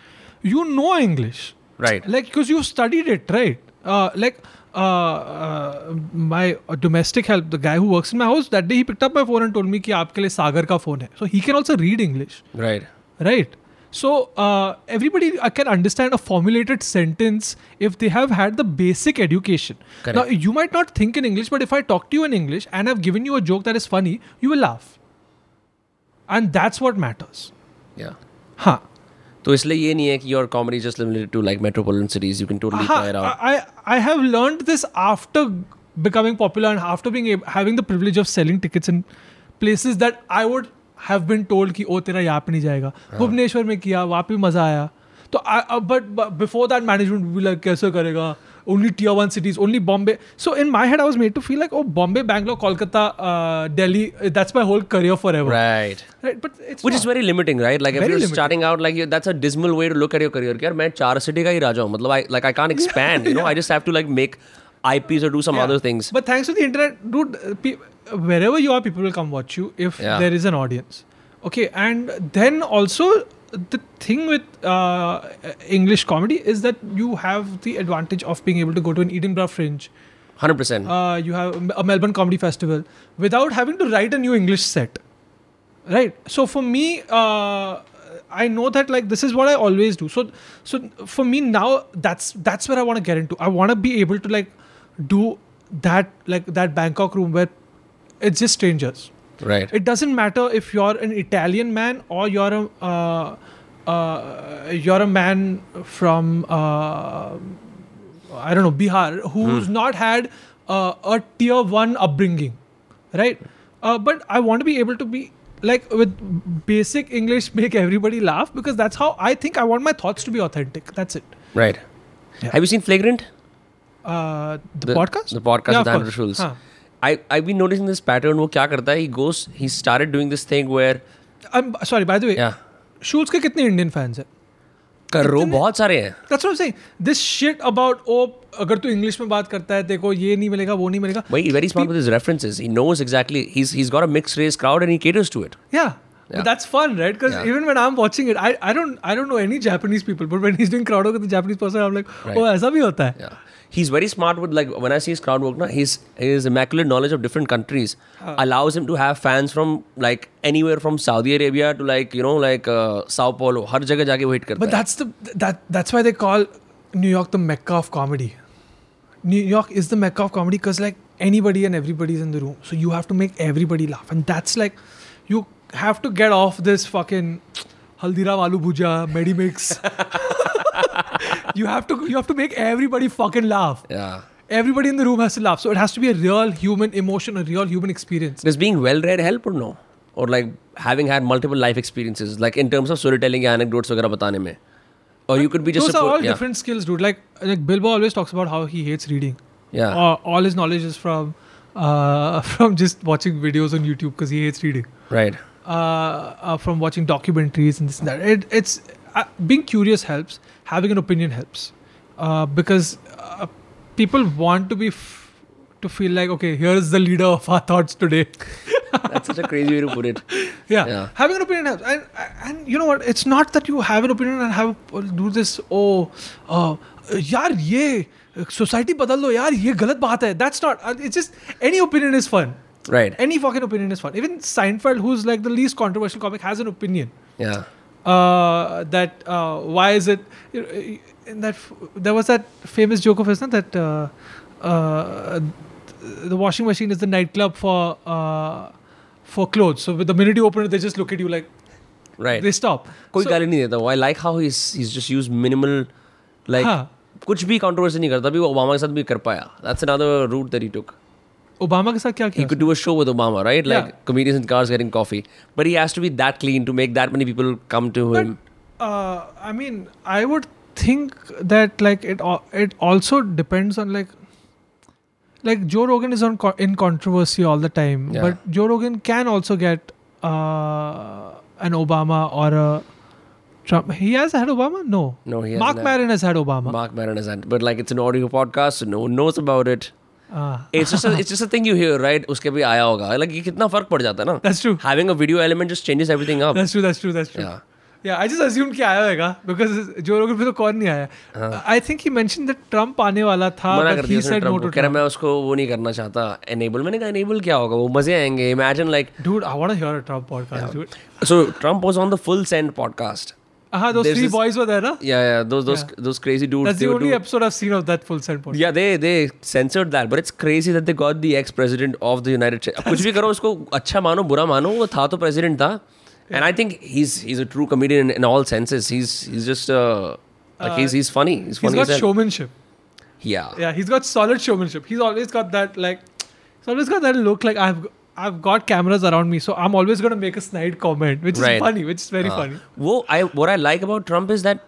you know English. right. like because you studied it right uh, like uh, uh, my uh, domestic help the guy who works in my house that day he picked up my phone and told me कि आपके लिए सागर का phone है so he can also read English right. right so uh, everybody uh, can understand a formulated sentence if they have had the basic education Correct. now you might not think in English but if I talk to you in English and I've given you a joke that is funny you will laugh and that's what matters Yeah. huh तो इसलिए ये नहीं है कि your comedy is just limited to like metropolitan cities. You can totally Aha, try it out. I I have learned this after becoming popular and after being able, having the privilege of selling tickets in places that I would have been told कि ओ तेरा यहाँ पे नहीं जाएगा। भुवनेश्वर में किया वहाँ पे मज़ा आया। तो बट बिफोर दैट मैनेजमेंट भी लाइक कैसे करेगा? Only tier one cities only Bombay so in my head I was made to feel like oh Bombay Bangalore Kolkata Delhi that's my whole career forever right right but it's which is very limiting right like if you starting out like that's a dismal way to look at your career यार मैं चार city का ही राजा हूँ। मतलब I like I can't expand you know I just have to like make IPs or do some Yeah. other things. But thanks to the internet, dude, uh, pe- wherever you are, people will come watch you if Yeah. there is an audience. Okay, and then also the thing with uh, English comedy is that you have the advantage of being able to go to an Edinburgh Fringe. Hundred percent. Uh, you have a Melbourne Comedy Festival without having to write a new English set. Right. So for me, uh, I know that like this is what I always do. So so for me now, that's that's where I want to get into. I want to be able to like do that like that Bangkok room where it's just strangers. Right. It doesn't matter if you're an Italian man or you're a uh, uh, you're a man from uh, I don't know Bihar who's not had uh, a tier one upbringing, right? Uh, but I want to be able to be like with basic English make everybody laugh because that's how I think I want my thoughts to be authentic. That's it. Right. Yeah. Have you seen Flagrant? Uh, कितने Indian fans सारे हैं। ओ oh, अगर तू English में बात करता है देखो ये नहीं मिलेगा वो नहीं मिलेगा। That's fun, right? Because even when I'm watching it, I, I don't I don't know any Japanese people, but when he's doing crowd work with the Japanese person, I'm like, right. oh, aisa bhi hota hai. Yeah. He's very smart with like when I see his crowd work, Now his his immaculate knowledge of different countries uh, allows him to have fans from like anywhere from Saudi Arabia to like you know like uh, Sao Paulo, har jagah jaake wo hit karta But that's the that that's why they call New York the mecca of comedy. New York is the mecca of comedy because like anybody and everybody's in the room, so you have to make everybody laugh, and that's like you have to get off this fucking Haldiram Aloo Bhujia, Medimix. you have to you have to make everybody fucking laugh. Yeah. Everybody in the room has to laugh. So it has to be a real human emotion, a real human experience. Does being well read help or no? Or like having had multiple life experiences, like in terms of storytelling anecdotes वगैरह बताने Or but you could be just. Those support, are all yeah. different skills, dude. Like like Bilbo always talks about how he hates reading. Yeah. Uh, all his knowledge is from uh, from just watching videos on YouTube because he hates reading. Right. Uh, uh, from watching documentaries and this and that. It, it's uh, being curious helps. Having an opinion helps uh, because people want to be f- to feel like okay, here is the leader of our thoughts today. That's such a crazy way to put it. Yeah. yeah. Having an opinion helps. And, and you know what? It's not that you have an opinion and have do this, oh, uh, ye, society badal lo, Yar, ye galat baat hai. That's not, it's just, any opinion is fun. Right. Any fucking opinion is fun. Even Seinfeld, who's like the least controversial comic, has an opinion. Yeah. Uh, that uh, why is it? In that f- there was that famous joke of his, not that uh, uh, the washing machine is the nightclub for uh, for clothes. So with the minute you open it, they just look at you like Right. they stop. कोई So- गाली नहीं देता वो I like how he's he's just used minimal like हाँ. कुछ भी controversy नहीं करता अभी वो ओबामा के साथ भी कर पाया that's another root that he Obama ke kya? He could do a show with Obama, right? Like yeah. comedians in cars getting coffee. But he has to be that clean to make that many people come to but, him. Uh, I mean, I would think that like it it also depends on like like Joe Rogan is on co- in controversy all the time, yeah. but Joe Rogan can also get uh, an Obama or a Trump. He has had Obama? No. No, he Mark Maron has had Obama. Mark Maron has had, but like it's an audio podcast, so no one knows about it. Ah, It's just a, it's just a thing you hear, right? उसके भी आया होगा. Like ये कितना फ़र्क पड़ जाता है ना? that's true. Having a video element just changes everything up. That's true. That's true. That's true. Yeah. Yeah, I just assumed कि आया होगा because Joe Rogan पे तो कौन नहीं आया. I think he mentioned that Trump आने वाला था, हाँ। मना कर दिया उसने to को कह रहा मैं उसको वो नहीं करना चाहता enable मैंने कहा enable क्या होगा वो मज़े आएँगे imagine like Dude, I want to hear a Trump podcast, yeah. dude. so Trump was on the full send podcast Uh-huh, those There's three this- boys were there, na? yeah yeah those those Yeah. those crazy dudes That's they the would only do- episode I've seen of that full send podcast. yeah they they censored that but it's crazy that they got the ex president of the United States कुछ भी करो उसको अच्छा मानो बुरा मानो वो था तो president था and I think he's he's a true comedian in, in all senses he's he's just uh like he's he's funny he's He's funny got as hell. showmanship. yeah Yeah, he's got solid showmanship. He's always got that like, he's always got that look like I've I've got cameras around me, so I'm always gonna make a snide comment, which is Right. funny, which is very Uh, funny. वो I what I like about Trump is that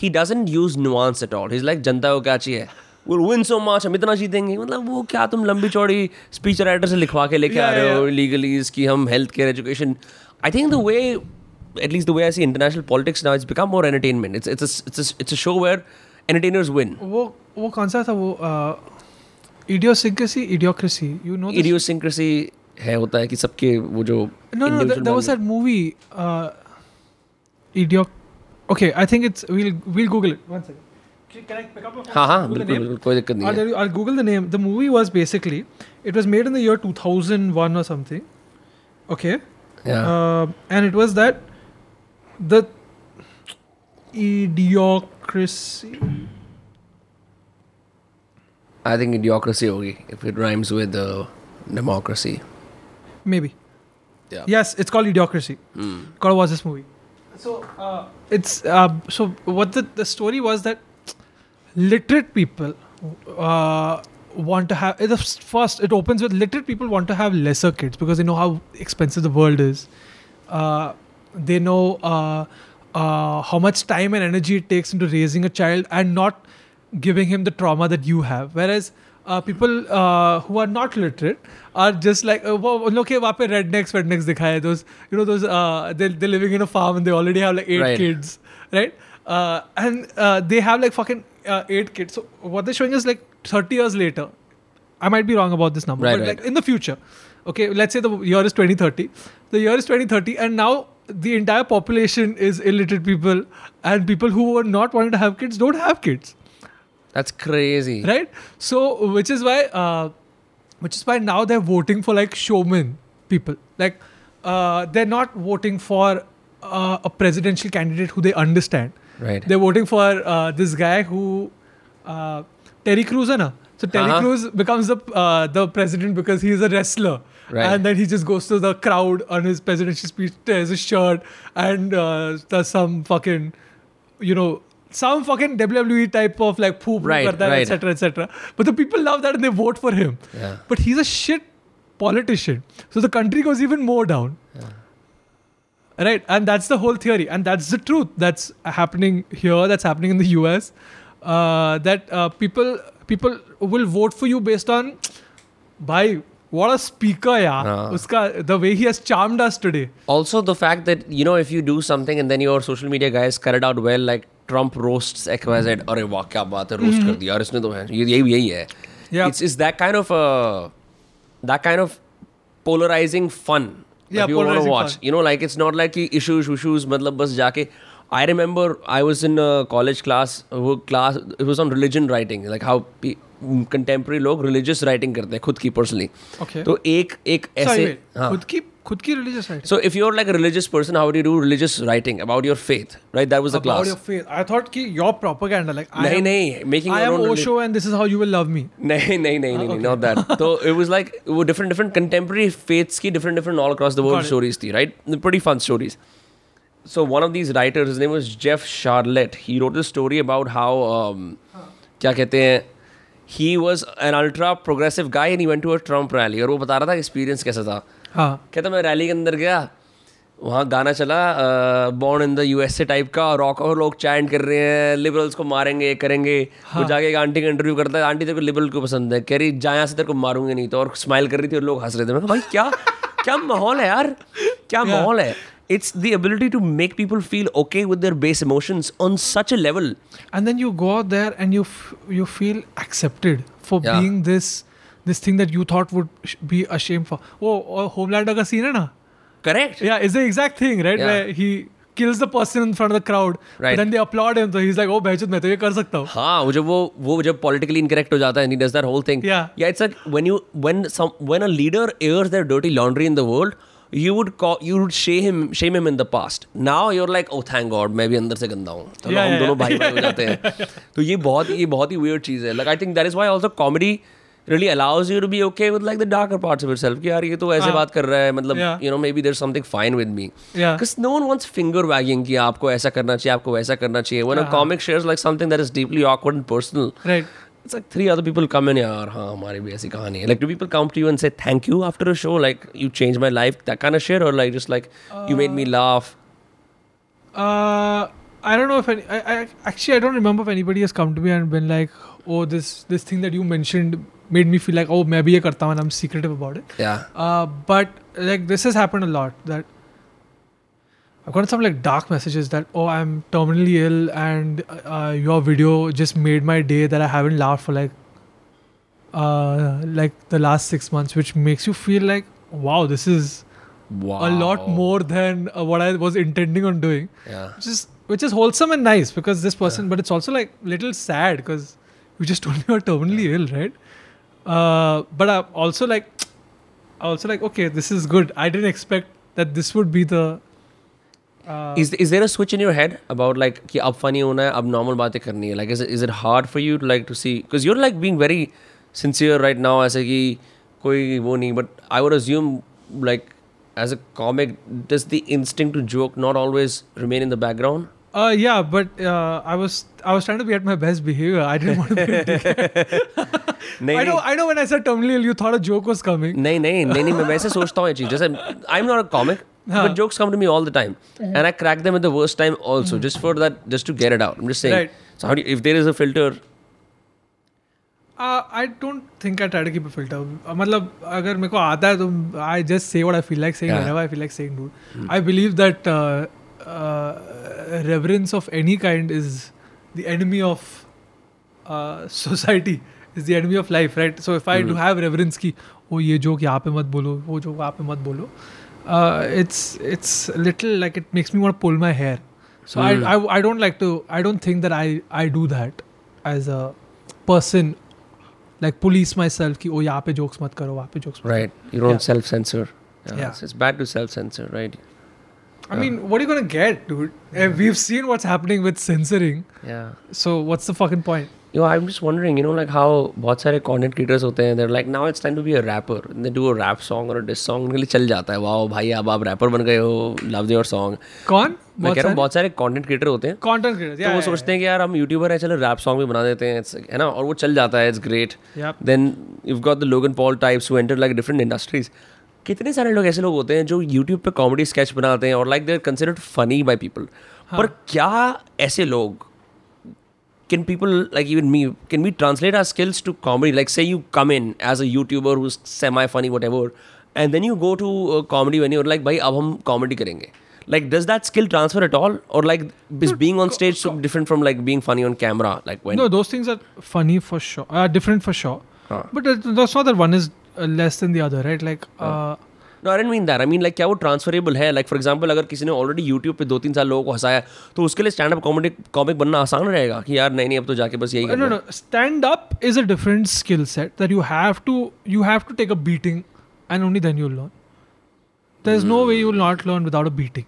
he doesn't use nuance at all. He's like जनता को क्या चाहिए We'll win so much, हम इतना जीतेंगे मतलब वो क्या तुम लंबी चौड़ी स्पीच राइटर से लिखवा के लेके आ Yeah, रहे हो yeah. लीगलीज की हम health care education I think the way at least the way I see international politics now, it's become more entertainment. It's it's a it's a, it's a show where entertainers win. वो वो कौन सा था वो idiosyncrasy idiocracy you know idiosyncrasy है होता है कि सबके वो जो no no there was that movie Idiocracy okay I think it's we will Google it one name the movie basically it was made in the year 2001 और something okay? Yeah. uh, and it was that the I think idiocracy होगी if it rhymes with uh, democracy. Maybe. Yeah. Yes, it's called Idiocracy. Hmm. Gotta watch this movie. So uh, it's uh, so what the the story was that literate people uh, want to have is- first it opens with literate people want to have lesser kids because they know how expensive the world is. Uh, they know uh, uh, how much time and energy it takes into raising a child and not giving him the trauma that you have. Whereas uh, people uh, who are not literate are just like uh, वो उन लोग के वहाँ पे rednecks rednecks दिखाए those you know those uh, they they're living in a farm and they already have like eight Right. kids right uh, and uh, they have like fucking uh, eight kids so what they're showing is like 30 years later I might be wrong about this number Right, but right. like in the future okay let's say the year is 2030 the year is 2030 and now the entire population is illiterate people and people who are not wanting to have kids don't have kids That's crazy. right so which is why uh, which is why now they're voting for like showman people like uh, they're not voting for uh, a presidential candidate who they understand Right. they're voting for uh, this guy who uh, Terry Crews ना so Terry Uh-huh. Crews becomes the uh, the president because he's a wrestler Right. and then he just goes to the crowd on his presidential speech tears his shirt and uh, does some fucking you know some fucking WWE type of like poop, right, etc., etc. Right. Et but the people love that and they vote for him. Yeah. But he's a shit politician. So the country goes even more down. Yeah. Right? And that's the whole theory. And that's the truth that's happening here, that's happening in the US. Uh, that uh, people people will vote for you based on by what a speaker, yeah. Uh, the way he has charmed us today. Also, the fact that, you know, if you do something and then your social media guys carried out well, like Trump roast एक्वाजेड अरे वाह क्या बात है roast कर हम्म। दिया और इसने तो है ये यही यही है। It's is that kind of that kind of polarising fun watch you know like it's not like issues issues मतलब बस जाके I remember I was in college class वो class it was on religion writing like how contemporary लोग religious writing करते हैं खुद की personally तो एक एक ऐसे हाँ. खुद की खुद की religious writing so if you are like religious person how do do religious writing about your faith right that was the class about your faith I thought कि योर प्रोपेगेंडा लाइक नहीं नहीं making your own Osho and this is how you will love me नहीं नहीं नहीं नहीं not that तो it was like वो different different contemporary faiths की different different all across the world stories थी right pretty fun stories so one of these writers name was Jeff Sharlet he wrote wrote story about how क्या कहते हैं? He was an ultra progressive guy and he went to a Trump rally. और वो बता रहा था experience कैसा था। हाँ। कहता मैं रैली के अंदर गया वहाँ गाना चला born in the U S A type का रॉक और लोग चैंट कर रहे हैं लिबरल्स को मारेंगे करेंगे वो जाके एक आंटी का इंटरव्यू करता है आंटी तेरे को लिबरल को पसंद है? कह रही जा यहाँ से तेरे को मारूँगे नहीं तो। और स्माइल कर रही थी और लोग हंस रहे थे। मैं भाई क्या क्या माहौल है यार? क्या माहौल है? it's the ability to make people feel okay with their base emotions on such a level and then you go out there and you f- you feel accepted for Yeah. being this this thing that you thought would sh- be ashamed for. Oh, oh Homelander का scene है ना? correct Yeah, it's the exact thing, right? Yeah. Where he kills the person in front of the crowd, Right. but then they applaud him. So he's like, "Oh, behjud मैं तो ये कर सकता हूँ." हाँ वो जब वो वो जब politically incorrect हो जाता है and he does that whole thing Yeah. yeah it's like when you when some when a leader airs their dirty laundry in the world you would call you would shame him shame him in the past now you're like oh thank god मैं भी अंदर से गंदा हूँ तो Yeah, हम yeah, दोनों. भाई भाई हो जाते हैं तो ये बहुत ये बहुत ही weird चीज़ है like I think that is why also comedy really allows you to be okay with like the darker parts of yourself कि यार ये तो ऐसे हाँ. बात कर रहा है मतलब you know maybe there's something fine with me because no one wants finger wagging कि आपको ऐसा करना चाहिए आपको वैसा करना चाहिए when a हाँ. comic shares like something that is deeply awkward and personal Right. it's like three other people come in here. ha like do people come to you and say thank you after a show? Like you changed my life that kind of shit or like just like uh, you made me laugh? Uh I don't know if any, I, I actually I don't remember if anybody has come to me and been like oh this this thing that you mentioned made me feel like oh maybe I'm secretive about it. Yeah. Uh but like this has happened a lot that I've gotten some like dark messages that oh I'm terminally ill and uh, your video just made my day that I haven't laughed for like uh, like the last six months, which makes you feel like wow this is wow a lot more than uh, what I was intending on doing, yeah which is which is wholesome and nice because this person, but it's also like little sad because you just told me you're terminally ill, right? Uh, but I'm also like, I also like okay, this is good. I didn't expect that this would be the. Uh, is is there a switch in your head about like कि अब funny होना है अब normal बातें करनी है like is it, is it hard for you to like to see because you're like being very sincere right now ऐसे कि कोई वो नहीं but I would assume like as a comic does the instinct to joke not always remain in the background uh, yeah, but uh, I was I was trying to be at my best behavior. I didn't want to be. नहीं I know I know when I said terminally you thought a joke was coming. नहीं नहीं नहीं नहीं मैं वैसे सोचता हूँ ये चीज़ जैसे आई एम नॉट अ हाँ. but jokes come to me all the time and i crack them at the worst time also just for that just to get it out i'm just saying Right. so how do you, if there is a filter Uh, I don't think I try to keep a filter. Uh, मतलब अगर मेरे को आता है तो I just say what I feel like saying Yeah. whenever I feel like saying, dude. I believe that uh, uh, reverence of any kind is the enemy of uh, society. Is the enemy of life, right? So if I do have reverence की ओ ये joke यहाँ पे मत बोलो वो joke वहाँ पे मत बोलो uh, it's it's little like it makes me want to pull my hair. So I, I I don't like to I don't think that I I do that as a person like police myself कि ओ यहाँ पे jokes मत करो वहाँ पे jokes मत right you don't Yeah. self censor yeah, Yeah. It's, it's bad to self censor right I mean, what are you gonna get, dude? Eh, We've seen what's happening with censoring. yeah So what's the fucking point? You I am just wondering you know like how बहुत सारे content creators होते हैं like now it's time to be a rapper they do a rap song और diss song उनके लिए चल जाता है। वाओ भाई अब आप रैपर बन गए हो लव दर सॉन्ग कौन? मैं कह रहा बहुत सारे कंटेंट क्रिएटर होते हैं। कंटेंट क्रिएटर तो वो सोचते हैं कि यार हम यूट्यूबर है चलो रैप सॉन्ग भी बना देते हैं है ना? और वो चल जाता है it's great then you got the Logan Paul types who enter like different industries कितने सारे लोग ऐसे लोग होते हैं जो यूट्यूब पर कॉमेडी स्केच बनाते हैं और like they considered funny by people पर क्या ऐसे लोग can people like even me can we translate our skills to comedy? Like say you come in as a youtuber who's semi funny whatever and then you go to a comedy when you're like bhai ab hum comedy karenge. Like does that skill transfer at all? Or like is being on stage so different from like being funny on camera? Like when no those things are funny for sure are different for sure. Huh. but uh, that's not that one is uh, less than the other right? Like huh. uh, no I mean that I mean like क्या वो transferable है? Like for example अगर किसी ने already YouTube पर दो तीन साल लोगों को हंसाया तो उसके लिए स्टैंड अप कॉमेडी कॉमिक बनना आसान रहेगा कि यार नहीं नहीं अब तो जाके बस यही stand up is a different skill set that you have to you have to take a beating and only then you learn there is no way you not learn without a beating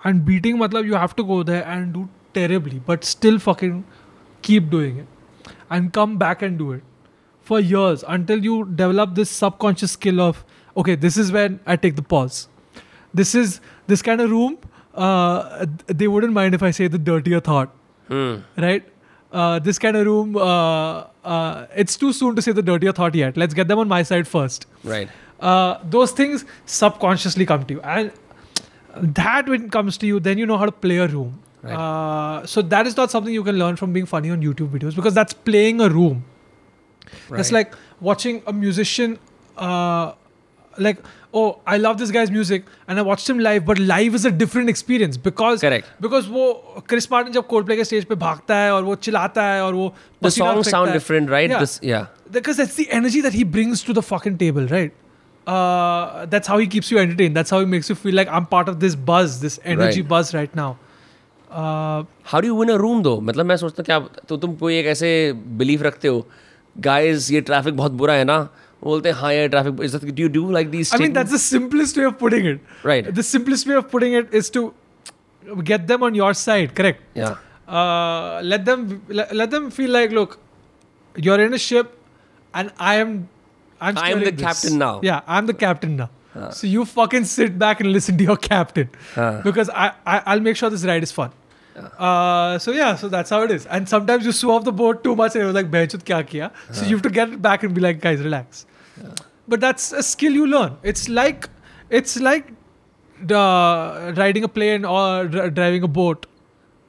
and beating मतलब you have to go there and do terribly but still fucking keep doing it and come back and do it for years until you develop this subconscious skill of okay this is when i take the pause this is this kind of room uh, they wouldn't mind if i say the dirtier thought. Hmm. right? Uh, this kind of room uh, uh it's too soon to say the dirtier thought yet. Let's get them on my side first. Right. Uh, those things subconsciously come to you. And that when it comes to you then you know how to play a room. Right. Uh, so that is not something you can learn from being funny on youtube videos because that's playing a room. Right. that's like watching a musician like, oh, I love this guy's music and I watched him live, but live is a different experience because Correct. because वो Chris Martin जब Coldplay के stage पे भागता है और वो चिल्लाता है और वो the पसीना songs फेंकता sound है. different, right? Yeah. This, yeah. because that's the energy that he brings to the fucking table, right? Uh, that's how he keeps you entertained. That's how he makes you feel like I'm part of this buzz, this energy Right. buzz right now. Uh, how do win a room though मतलब मैं सोचता हूँ क्या तो तुम कोई एक ऐसे बिलीफ रखते हो गाइस ये ट्रैफिक बहुत बुरा है ना वो बोलते हैं हाँ ये traffic is do you do like these I mean, that's the simplest way of putting it. Right. The simplest way of putting it is to get them on your side. Correct. या Uh, let them let, let them feel like, look, you're in a ship, and I am. I'm, I am steering the this. captain now. Yeah, I'm the captain now. So you fucking sit back and listen to your captain Huh. because I, I I'll make sure this ride is fun. Uh, so yeah, so that's how it is. And sometimes you off the boat too much and you're like, "Benchut kya kiya?" So you have to get it back and be like, "Guys, relax." But that's a skill you learn. It's like it's like the riding a plane or dri- driving a boat.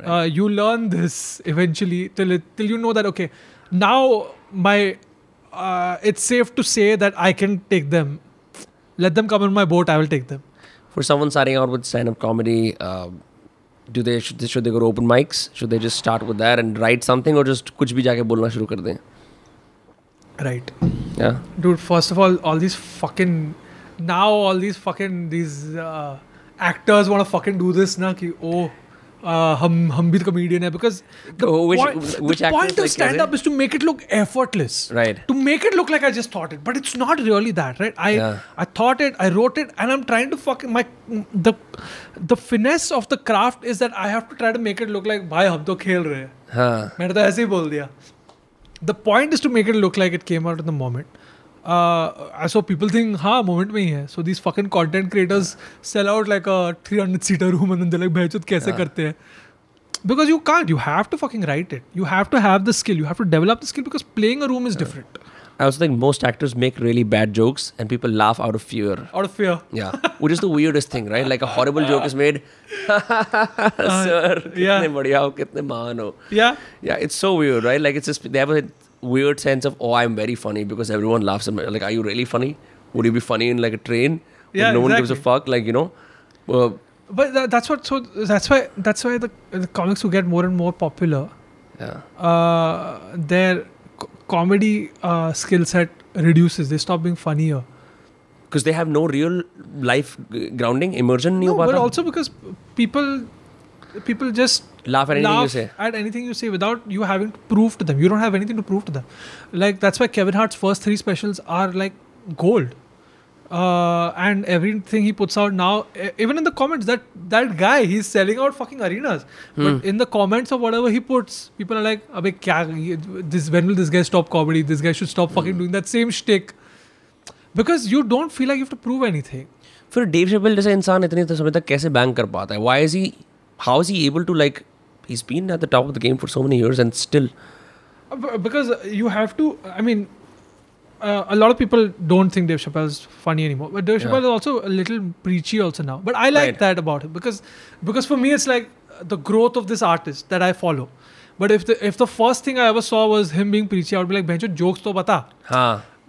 Uh, you learn this eventually till it, till you know that okay, now my uh, it's safe to say that I can take them. Let them come on my boat. I will take them. For someone starting out with stand-up comedy, um, do they should, they should they go to open mics? Should they just start with that and write something, or just कुछ भी जाके बोलना शुरू कर दें? Right. Yeah. dude first of all all these fucking now all these fucking these uh, actors want to fucking do this na ki oh हम हम भी कमेडियन है because point of stand up is to make it look effortless right to make it look like I just thought it but it's not really that right I I thought it I wrote it and I am trying to fuck my the finesse of the craft is that I have to try to make it look like भाई हम तो खेल रहे हैं मैंने तो ऐसे ही बोल दिया। The point is to make it look like it came out in the moment so people think हाँ मोमेंट में ही है so this fucking content creators sell out like a 300 seater room and like भैचुत कैसे हाँ. करते हैं because you can't you have to fucking write it you have to have the skill you have to develop the skill because playing a room is different I also think most actors make really bad jokes and people laugh out of fear. out of fear Yeah, which is the weirdest thing, right? Like a horrible joke is made. Sir, yeah. कितने बढ़िया हो, कितने महान हो. yeah Yeah, it's so weird, right? Like it's just they have a weird sense of oh I'm very funny because everyone laughs at me. Like, are you really funny? Would you be funny in like a train? Yeah, no exactly. one gives a fuck. Like you know. Uh, but that's what. So that's why. That's why the, the comics who get more and more popular. Yeah. Uh, their comedy uh, skill set reduces. They stop being funnier. Because they have no real life grounding, immersion. No, but also because people, people just laugh at anything laugh you say. at anything you say without you having to prove to them. You don't have anything to prove to them. Like that's why Kevin Hart's first three specials are like gold. Uh, and everything he puts out now, e- even in the comments, that that guy he's selling out fucking arenas. Hmm. But in the comments of whatever he puts, people are like, "Abey, kya, ye- this when will this guy stop comedy? This guy should stop Hmm. fucking doing that same shtick." Because you don't feel like you have to prove anything. फिर Dave शेपल जैसा इंसान इतने तो समय तक कैसे bank कर पाता है why is he how is he able to like he's been at the top of the game for so many years and still Uh, Because you have to, I mean, uh, a lot of people don't think Dave Chappelle is funny anymore. But Dave Yeah. Chappelle is also a little preachy also now. But I like Right. that about him because because for me it's like the growth of this artist that I follow. But if the if the first thing I ever saw was him being preachy, I would be like, "Bencho, jokes to bata."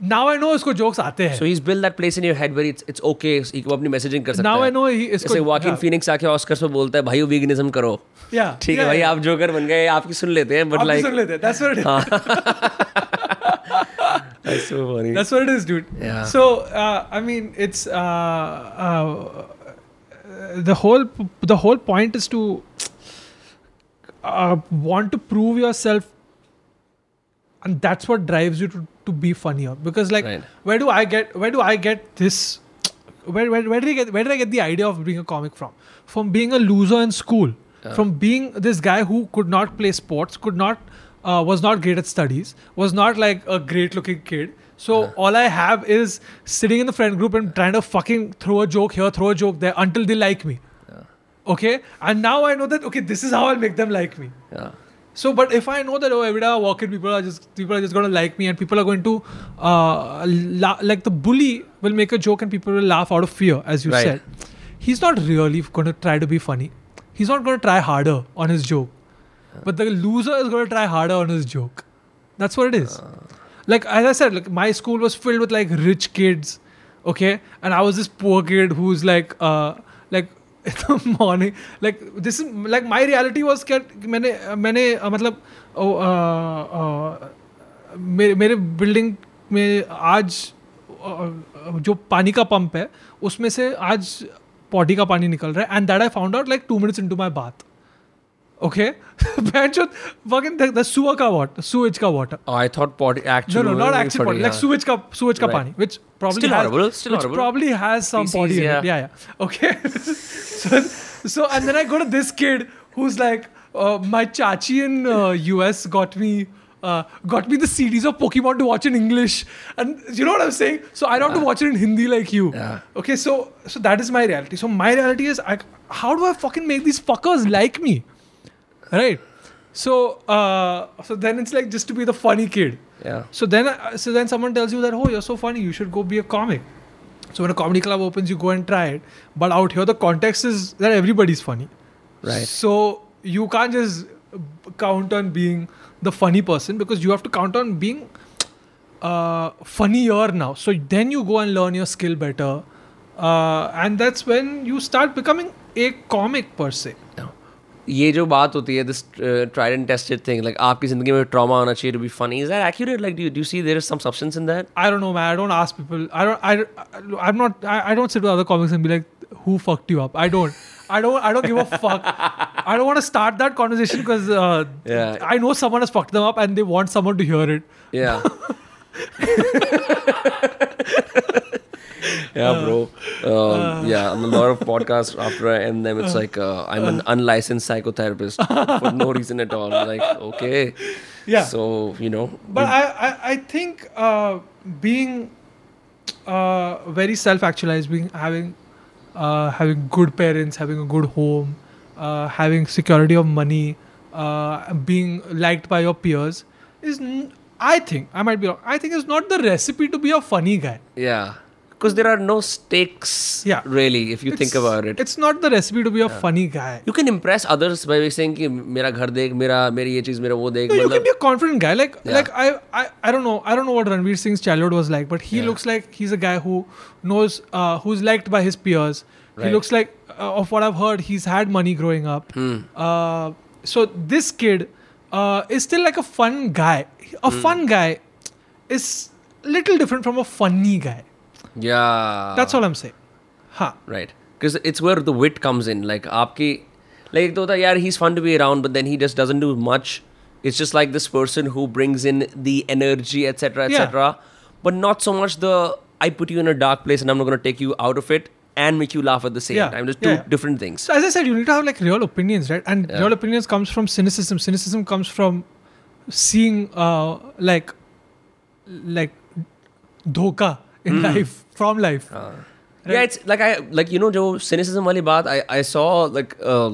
Now I know इसको jokes आते हैं. so he's built that place in your head where it's it's okay he वो अपनी messaging कर सकता now है I know he इसको जैसे yeah. फिनिक्स आके ऑस्कर्स पे बोलता है भाई वीगनिज्म करो Yeah, ठीक है भाई. आप जोकर बन गए आपकी सुन लेते हैं बट लाइक सुन लेते हैं. That's what it is. that's so funny That's what it is, dude. Yeah. So uh, I mean, it's uh, uh, the whole the whole point is to uh, want to prove yourself, and that's what drives you to, to be funnier. Because like, Right. where do I get where do I get this? Where, where, where did I get where did I get the idea of being a comic from? From being a loser in school, from being this guy who could not play sports, could not uh, was not great at studies, was not like a great looking kid. So all I have is sitting in the friend group and trying to fucking throw a joke here, throw a joke there until they like me. Okay, and now I know that okay, this is how I'll make them like me. yeah So, but if I know that oh, every day I walk in, people are just people are just going to like me, and people are going to uh, la- like the bully will make a joke and people will laugh out of fear, as you Right. said. he's not really going to try to be funny. He's not going to try harder on his joke. But the loser is going to try harder on his joke. That's what it is. Like as I said, like my school was filled with like rich kids, okay, and I was this poor kid who's like, uh, like morning like this is like my reality was cat मैंने मैंने मतलब मेरे building में आज जो पानी का pump है, उसमें से आज पॉडी का पानी निकल रहा है and that I found out like two minutes into my bath Okay, fucking the, the sewer ka water, sewage ka water. Oh, I thought pot actually. No, no, not actually potty, like sewage ka sewage ka right. pani, which probably still has, horrible, still which horrible. probably has some Species, yeah. in it. Yeah, yeah. Okay, so, so and then I go to this kid who's like, uh, my chachi in uh, US got me uh, got me the CDs of Pokemon to watch in English, and you know what I'm saying. So I don't yeah. have to watch it in Hindi like you. Yeah. Okay, so so that is my reality. So my reality is, I, how do I fucking make these fuckers like me? Right? So uh, so then it's like just to be the funny kid. Yeah. So then, uh, so then someone tells you that, oh, you're so funny, you should go be a comic. So when a comedy club opens, you go and try it. But out here, the context is that everybody's funny. Right. So you can't just count on being the funny person because you have to count on being uh, funnier now. So then you go and learn your skill better. Uh, and that's when you start becoming a comic per se. ये जो बात होती है this tried and tested thing like आपकी जिंदगी में trauma होना चाहिए to be funny is that accurate like do you see there is some substance in that I don't know, man. I don't ask people. I don't. I. I'm not. I, I don't sit with other comics and be like, "Who fucked you up?" I don't. I don't. I don't give a fuck. I don't want to start that conversation because uh, Yeah. I know someone has fucked them up and they want someone to hear it. Yeah. yeah, bro. Um, yeah, on a lot of podcasts after I end them, it's like uh, I'm an unlicensed psychotherapist for no reason at all. Like, okay. Yeah. So, you know. But I, I, I think uh, being uh, very self-actualized, being having uh, having good parents, having a good home, uh, having security of money, uh, being liked by your peers is, n- I think I might be wrong. I think it's not the recipe to be a funny guy. Yeah. Because there are no stakes, yeah. really, if you it's, think about it. It's not the recipe to be a yeah. funny guy. You can impress others by saying कि मेरा घर देख मेरा मेरी ये चीज मेरा वो देख. No, you can be a confident guy. Like yeah. like I, I I don't know I don't know what Ranveer Singh's childhood was like, but he yeah. looks like he's a guy who knows uh, who's liked by his peers. Right. He looks like uh, of what I've heard, he's had money growing up. Hmm. Uh, so this kid uh, is still like a fun guy. A mm. fun guy is little different from a funny guy. Yeah. That's all I'm saying. Huh. Right. Because it's where the wit comes in. Like, aapki, like, though, yeah, he's fun to be around, but then he just doesn't do much. It's just like this person who brings in the energy, etc., etc., yeah. but not so much the I put you in a dark place and I'm not going to take you out of it and make you laugh at the same yeah. time. There's two yeah. different things. So as I said, you need to have like real opinions, right? And yeah. real opinions comes from cynicism. Cynicism comes from seeing uh, like like dhoka in mm. life from life. Uh. Yeah, it's like I like you know Joe cynicism wali baat. I I saw like uh,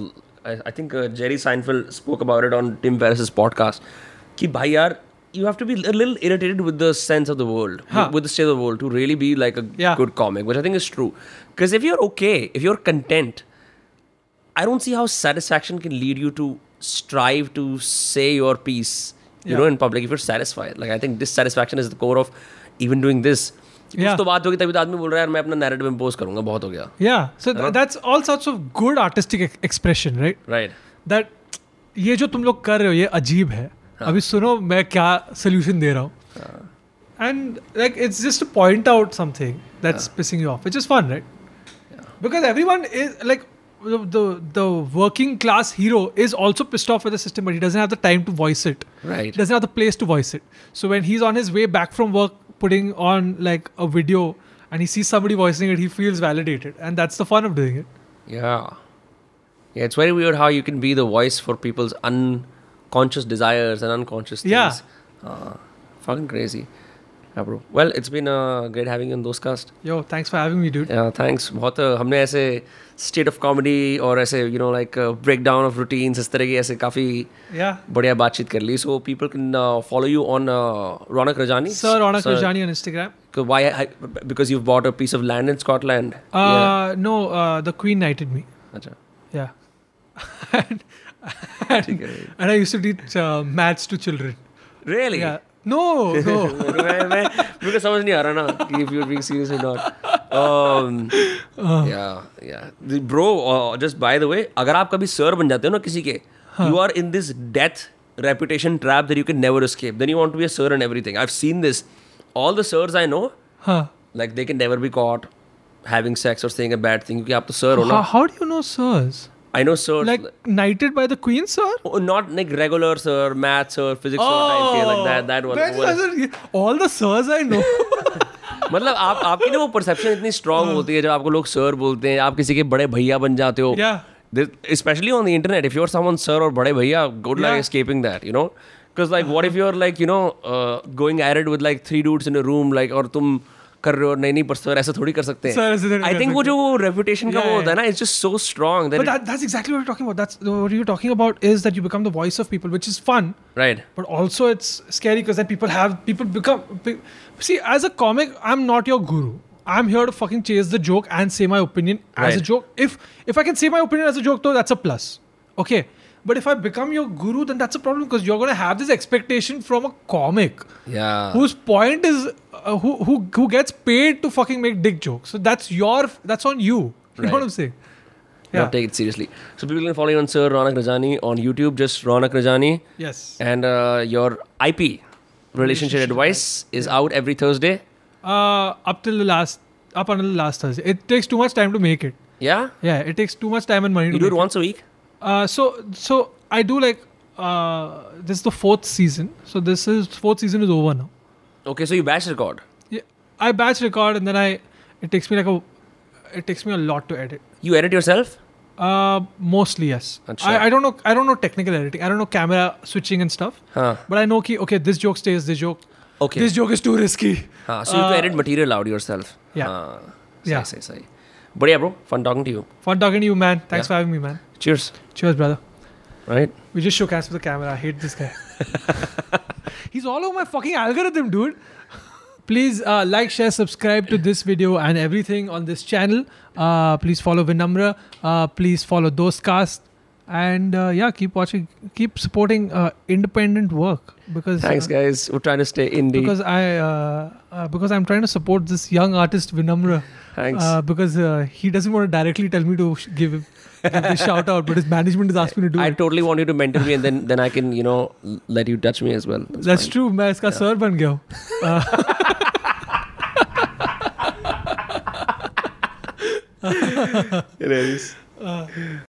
I, I think uh, Jerry Seinfeld spoke about it on Tim Ferriss's podcast. Ki bhai yaar, you have to be a little irritated with the sense of the world, huh. with the state of the world, to really be like a yeah. good comic, which I think is true. because if you're okay if you're content I don't see how satisfaction can lead you to strive to say your piece you Yeah. know in public if you're satisfied like I think dissatisfaction is the core of even doing this कुछ Yeah. तो बात होगी तभी तो आदमी बोल रहा है यार मैं अपना नैरेटिव इम्पोज करूंगा बहुत हो गया Yeah. So th- that's all sorts of good artistic ex- expression, right? Right That ये जो तुम लोग कर रहे हो ये अजीब है अभी सुनो मैं क्या सोल्यूशन दे रहा हूँ and like it's just two point out something that's pissing you of which is fun right because everyone is like the, the, the working class hero is also pissed off with the system, but he doesn't have the time to voice it. Right. He doesn't have the place to voice it. So when he's on his way back from work, putting on like a video, and he sees somebody voicing it, he feels validated, and that's the fun of doing it. Yeah. Yeah, it's very weird how you can be the voice for people's unconscious desires and unconscious things. Yeah. Uh, fucking crazy. Yeah, bro. Well, it's been uh, great having you on those cast. Yo, thanks for having me, dude. Yeah, thanks. बहुत uh, हमने ऐसे state of comedy और ऐसे you know like break down of routines इस तरह की ऐसे काफ़ी Yeah. बढ़िया बातचीत कर ली so people can follow you on Raunak Rajani Sir Ronak Rajani on Instagram. 'Cause Why? I, because you've bought a piece of land in Scotland. Uh, No, uh, the Queen knighted me. yeah. Acha. Yeah. and, and, and I used to teach uh, maths to children. Really? Yeah. No no मैं मैं मुझे समझ नहीं आ रहा ना कि if you are being serious और not um या या bro just by the way अगर आप कभी सर बन जाते हो ना किसी के you are in this death reputation trap that you can never escape then you want to be a sir and everything I have seen this all the sirs I know like they can never be caught having sex और saying a bad thing क्योंकि आप तो sir हो ना। How do you know sirs I know sirs. Like knighted by the Queen, sir? Oh, not like regular sir, math sir, physics sir type के like that. That one. That doesn't- all the sirs I know. मतलब आप आपकी ना वो perception इतनी strong होती है जब आपको लोग सर बोलते हैं आप किसी के बड़े भैया बन जाते हो especially on the internet if you're someone sir और बड़े भैया good like. Escaping that you know because like what if you are like you know going around with like three dudes in a room like और तुम कर रहे हो नहीं नहीं पर ऐसा थोड़ी कर सकते आई थिंक वो जो रेपुटेशन का वो होता है ना it's just so strong talking about is that you become the voice of people which is fun right but also it's scary people have people become see as a comic I am not your guru I'm here to fucking chase the joke and say my opinion right. as a joke. If if I can say my opinion as a joke, though, that's a plus. Okay. But if I become your guru, then that's a problem because you're gonna have this expectation from a comic या whose point is uh, who who who gets paid to fucking make dick jokes. So that's your that's on you. You know what I'm saying? yeah. Yeah. take it seriously so people can follow you on sir Ronak Rajani on YouTube just Ronak Rajani Yes. And uh, your IP, relationship advice, is out every Thursday. Uh, up till the last, up until the last Thursday. It takes too much time to make it. Yeah, Yeah, it takes too much time and money you to do it once a week. It. Uh, so, so I do like. Uh, this is the fourth season. So this is fourth season is over now. Okay, so you batch record. Yeah, I batch record and then I. It takes me like a. It takes me a lot to edit. You edit yourself. Uh, mostly yes. Acha. I, I don't know. I don't know technical editing. I don't know camera switching and stuff. Huh. But I know ki okay, this joke stays. This joke. Okay. This joke is too risky. Huh. So you have Uh, edit material out yourself. yeah. Huh. Yeah. Sahi, sahi, sahi. But yeah, bro, fun talking to you. Fun talking to you, man. Thanks Yeah. for having me, man. Cheers. Cheers, brother. Right. We just shook hands with the camera. I hate this guy. He's all over my fucking algorithm, dude. Please uh, like, share, subscribe to this video and everything on this channel. Uh, please follow Vinamra. Uh, please follow Dostcast and uh, yeah keep watching keep supporting uh, independent work because thanks uh, guys. We're trying to stay indie. because i uh, uh, because i'm trying to support this young artist vinamra. Thanks. Uh, because he doesn't want to directly tell me to sh- give him a shout out but his management is asking me to do I it. totally want you to mentor me and then then i can you know let you touch me as well. That's, that's true. main iska yeah. sir ban gaya it is.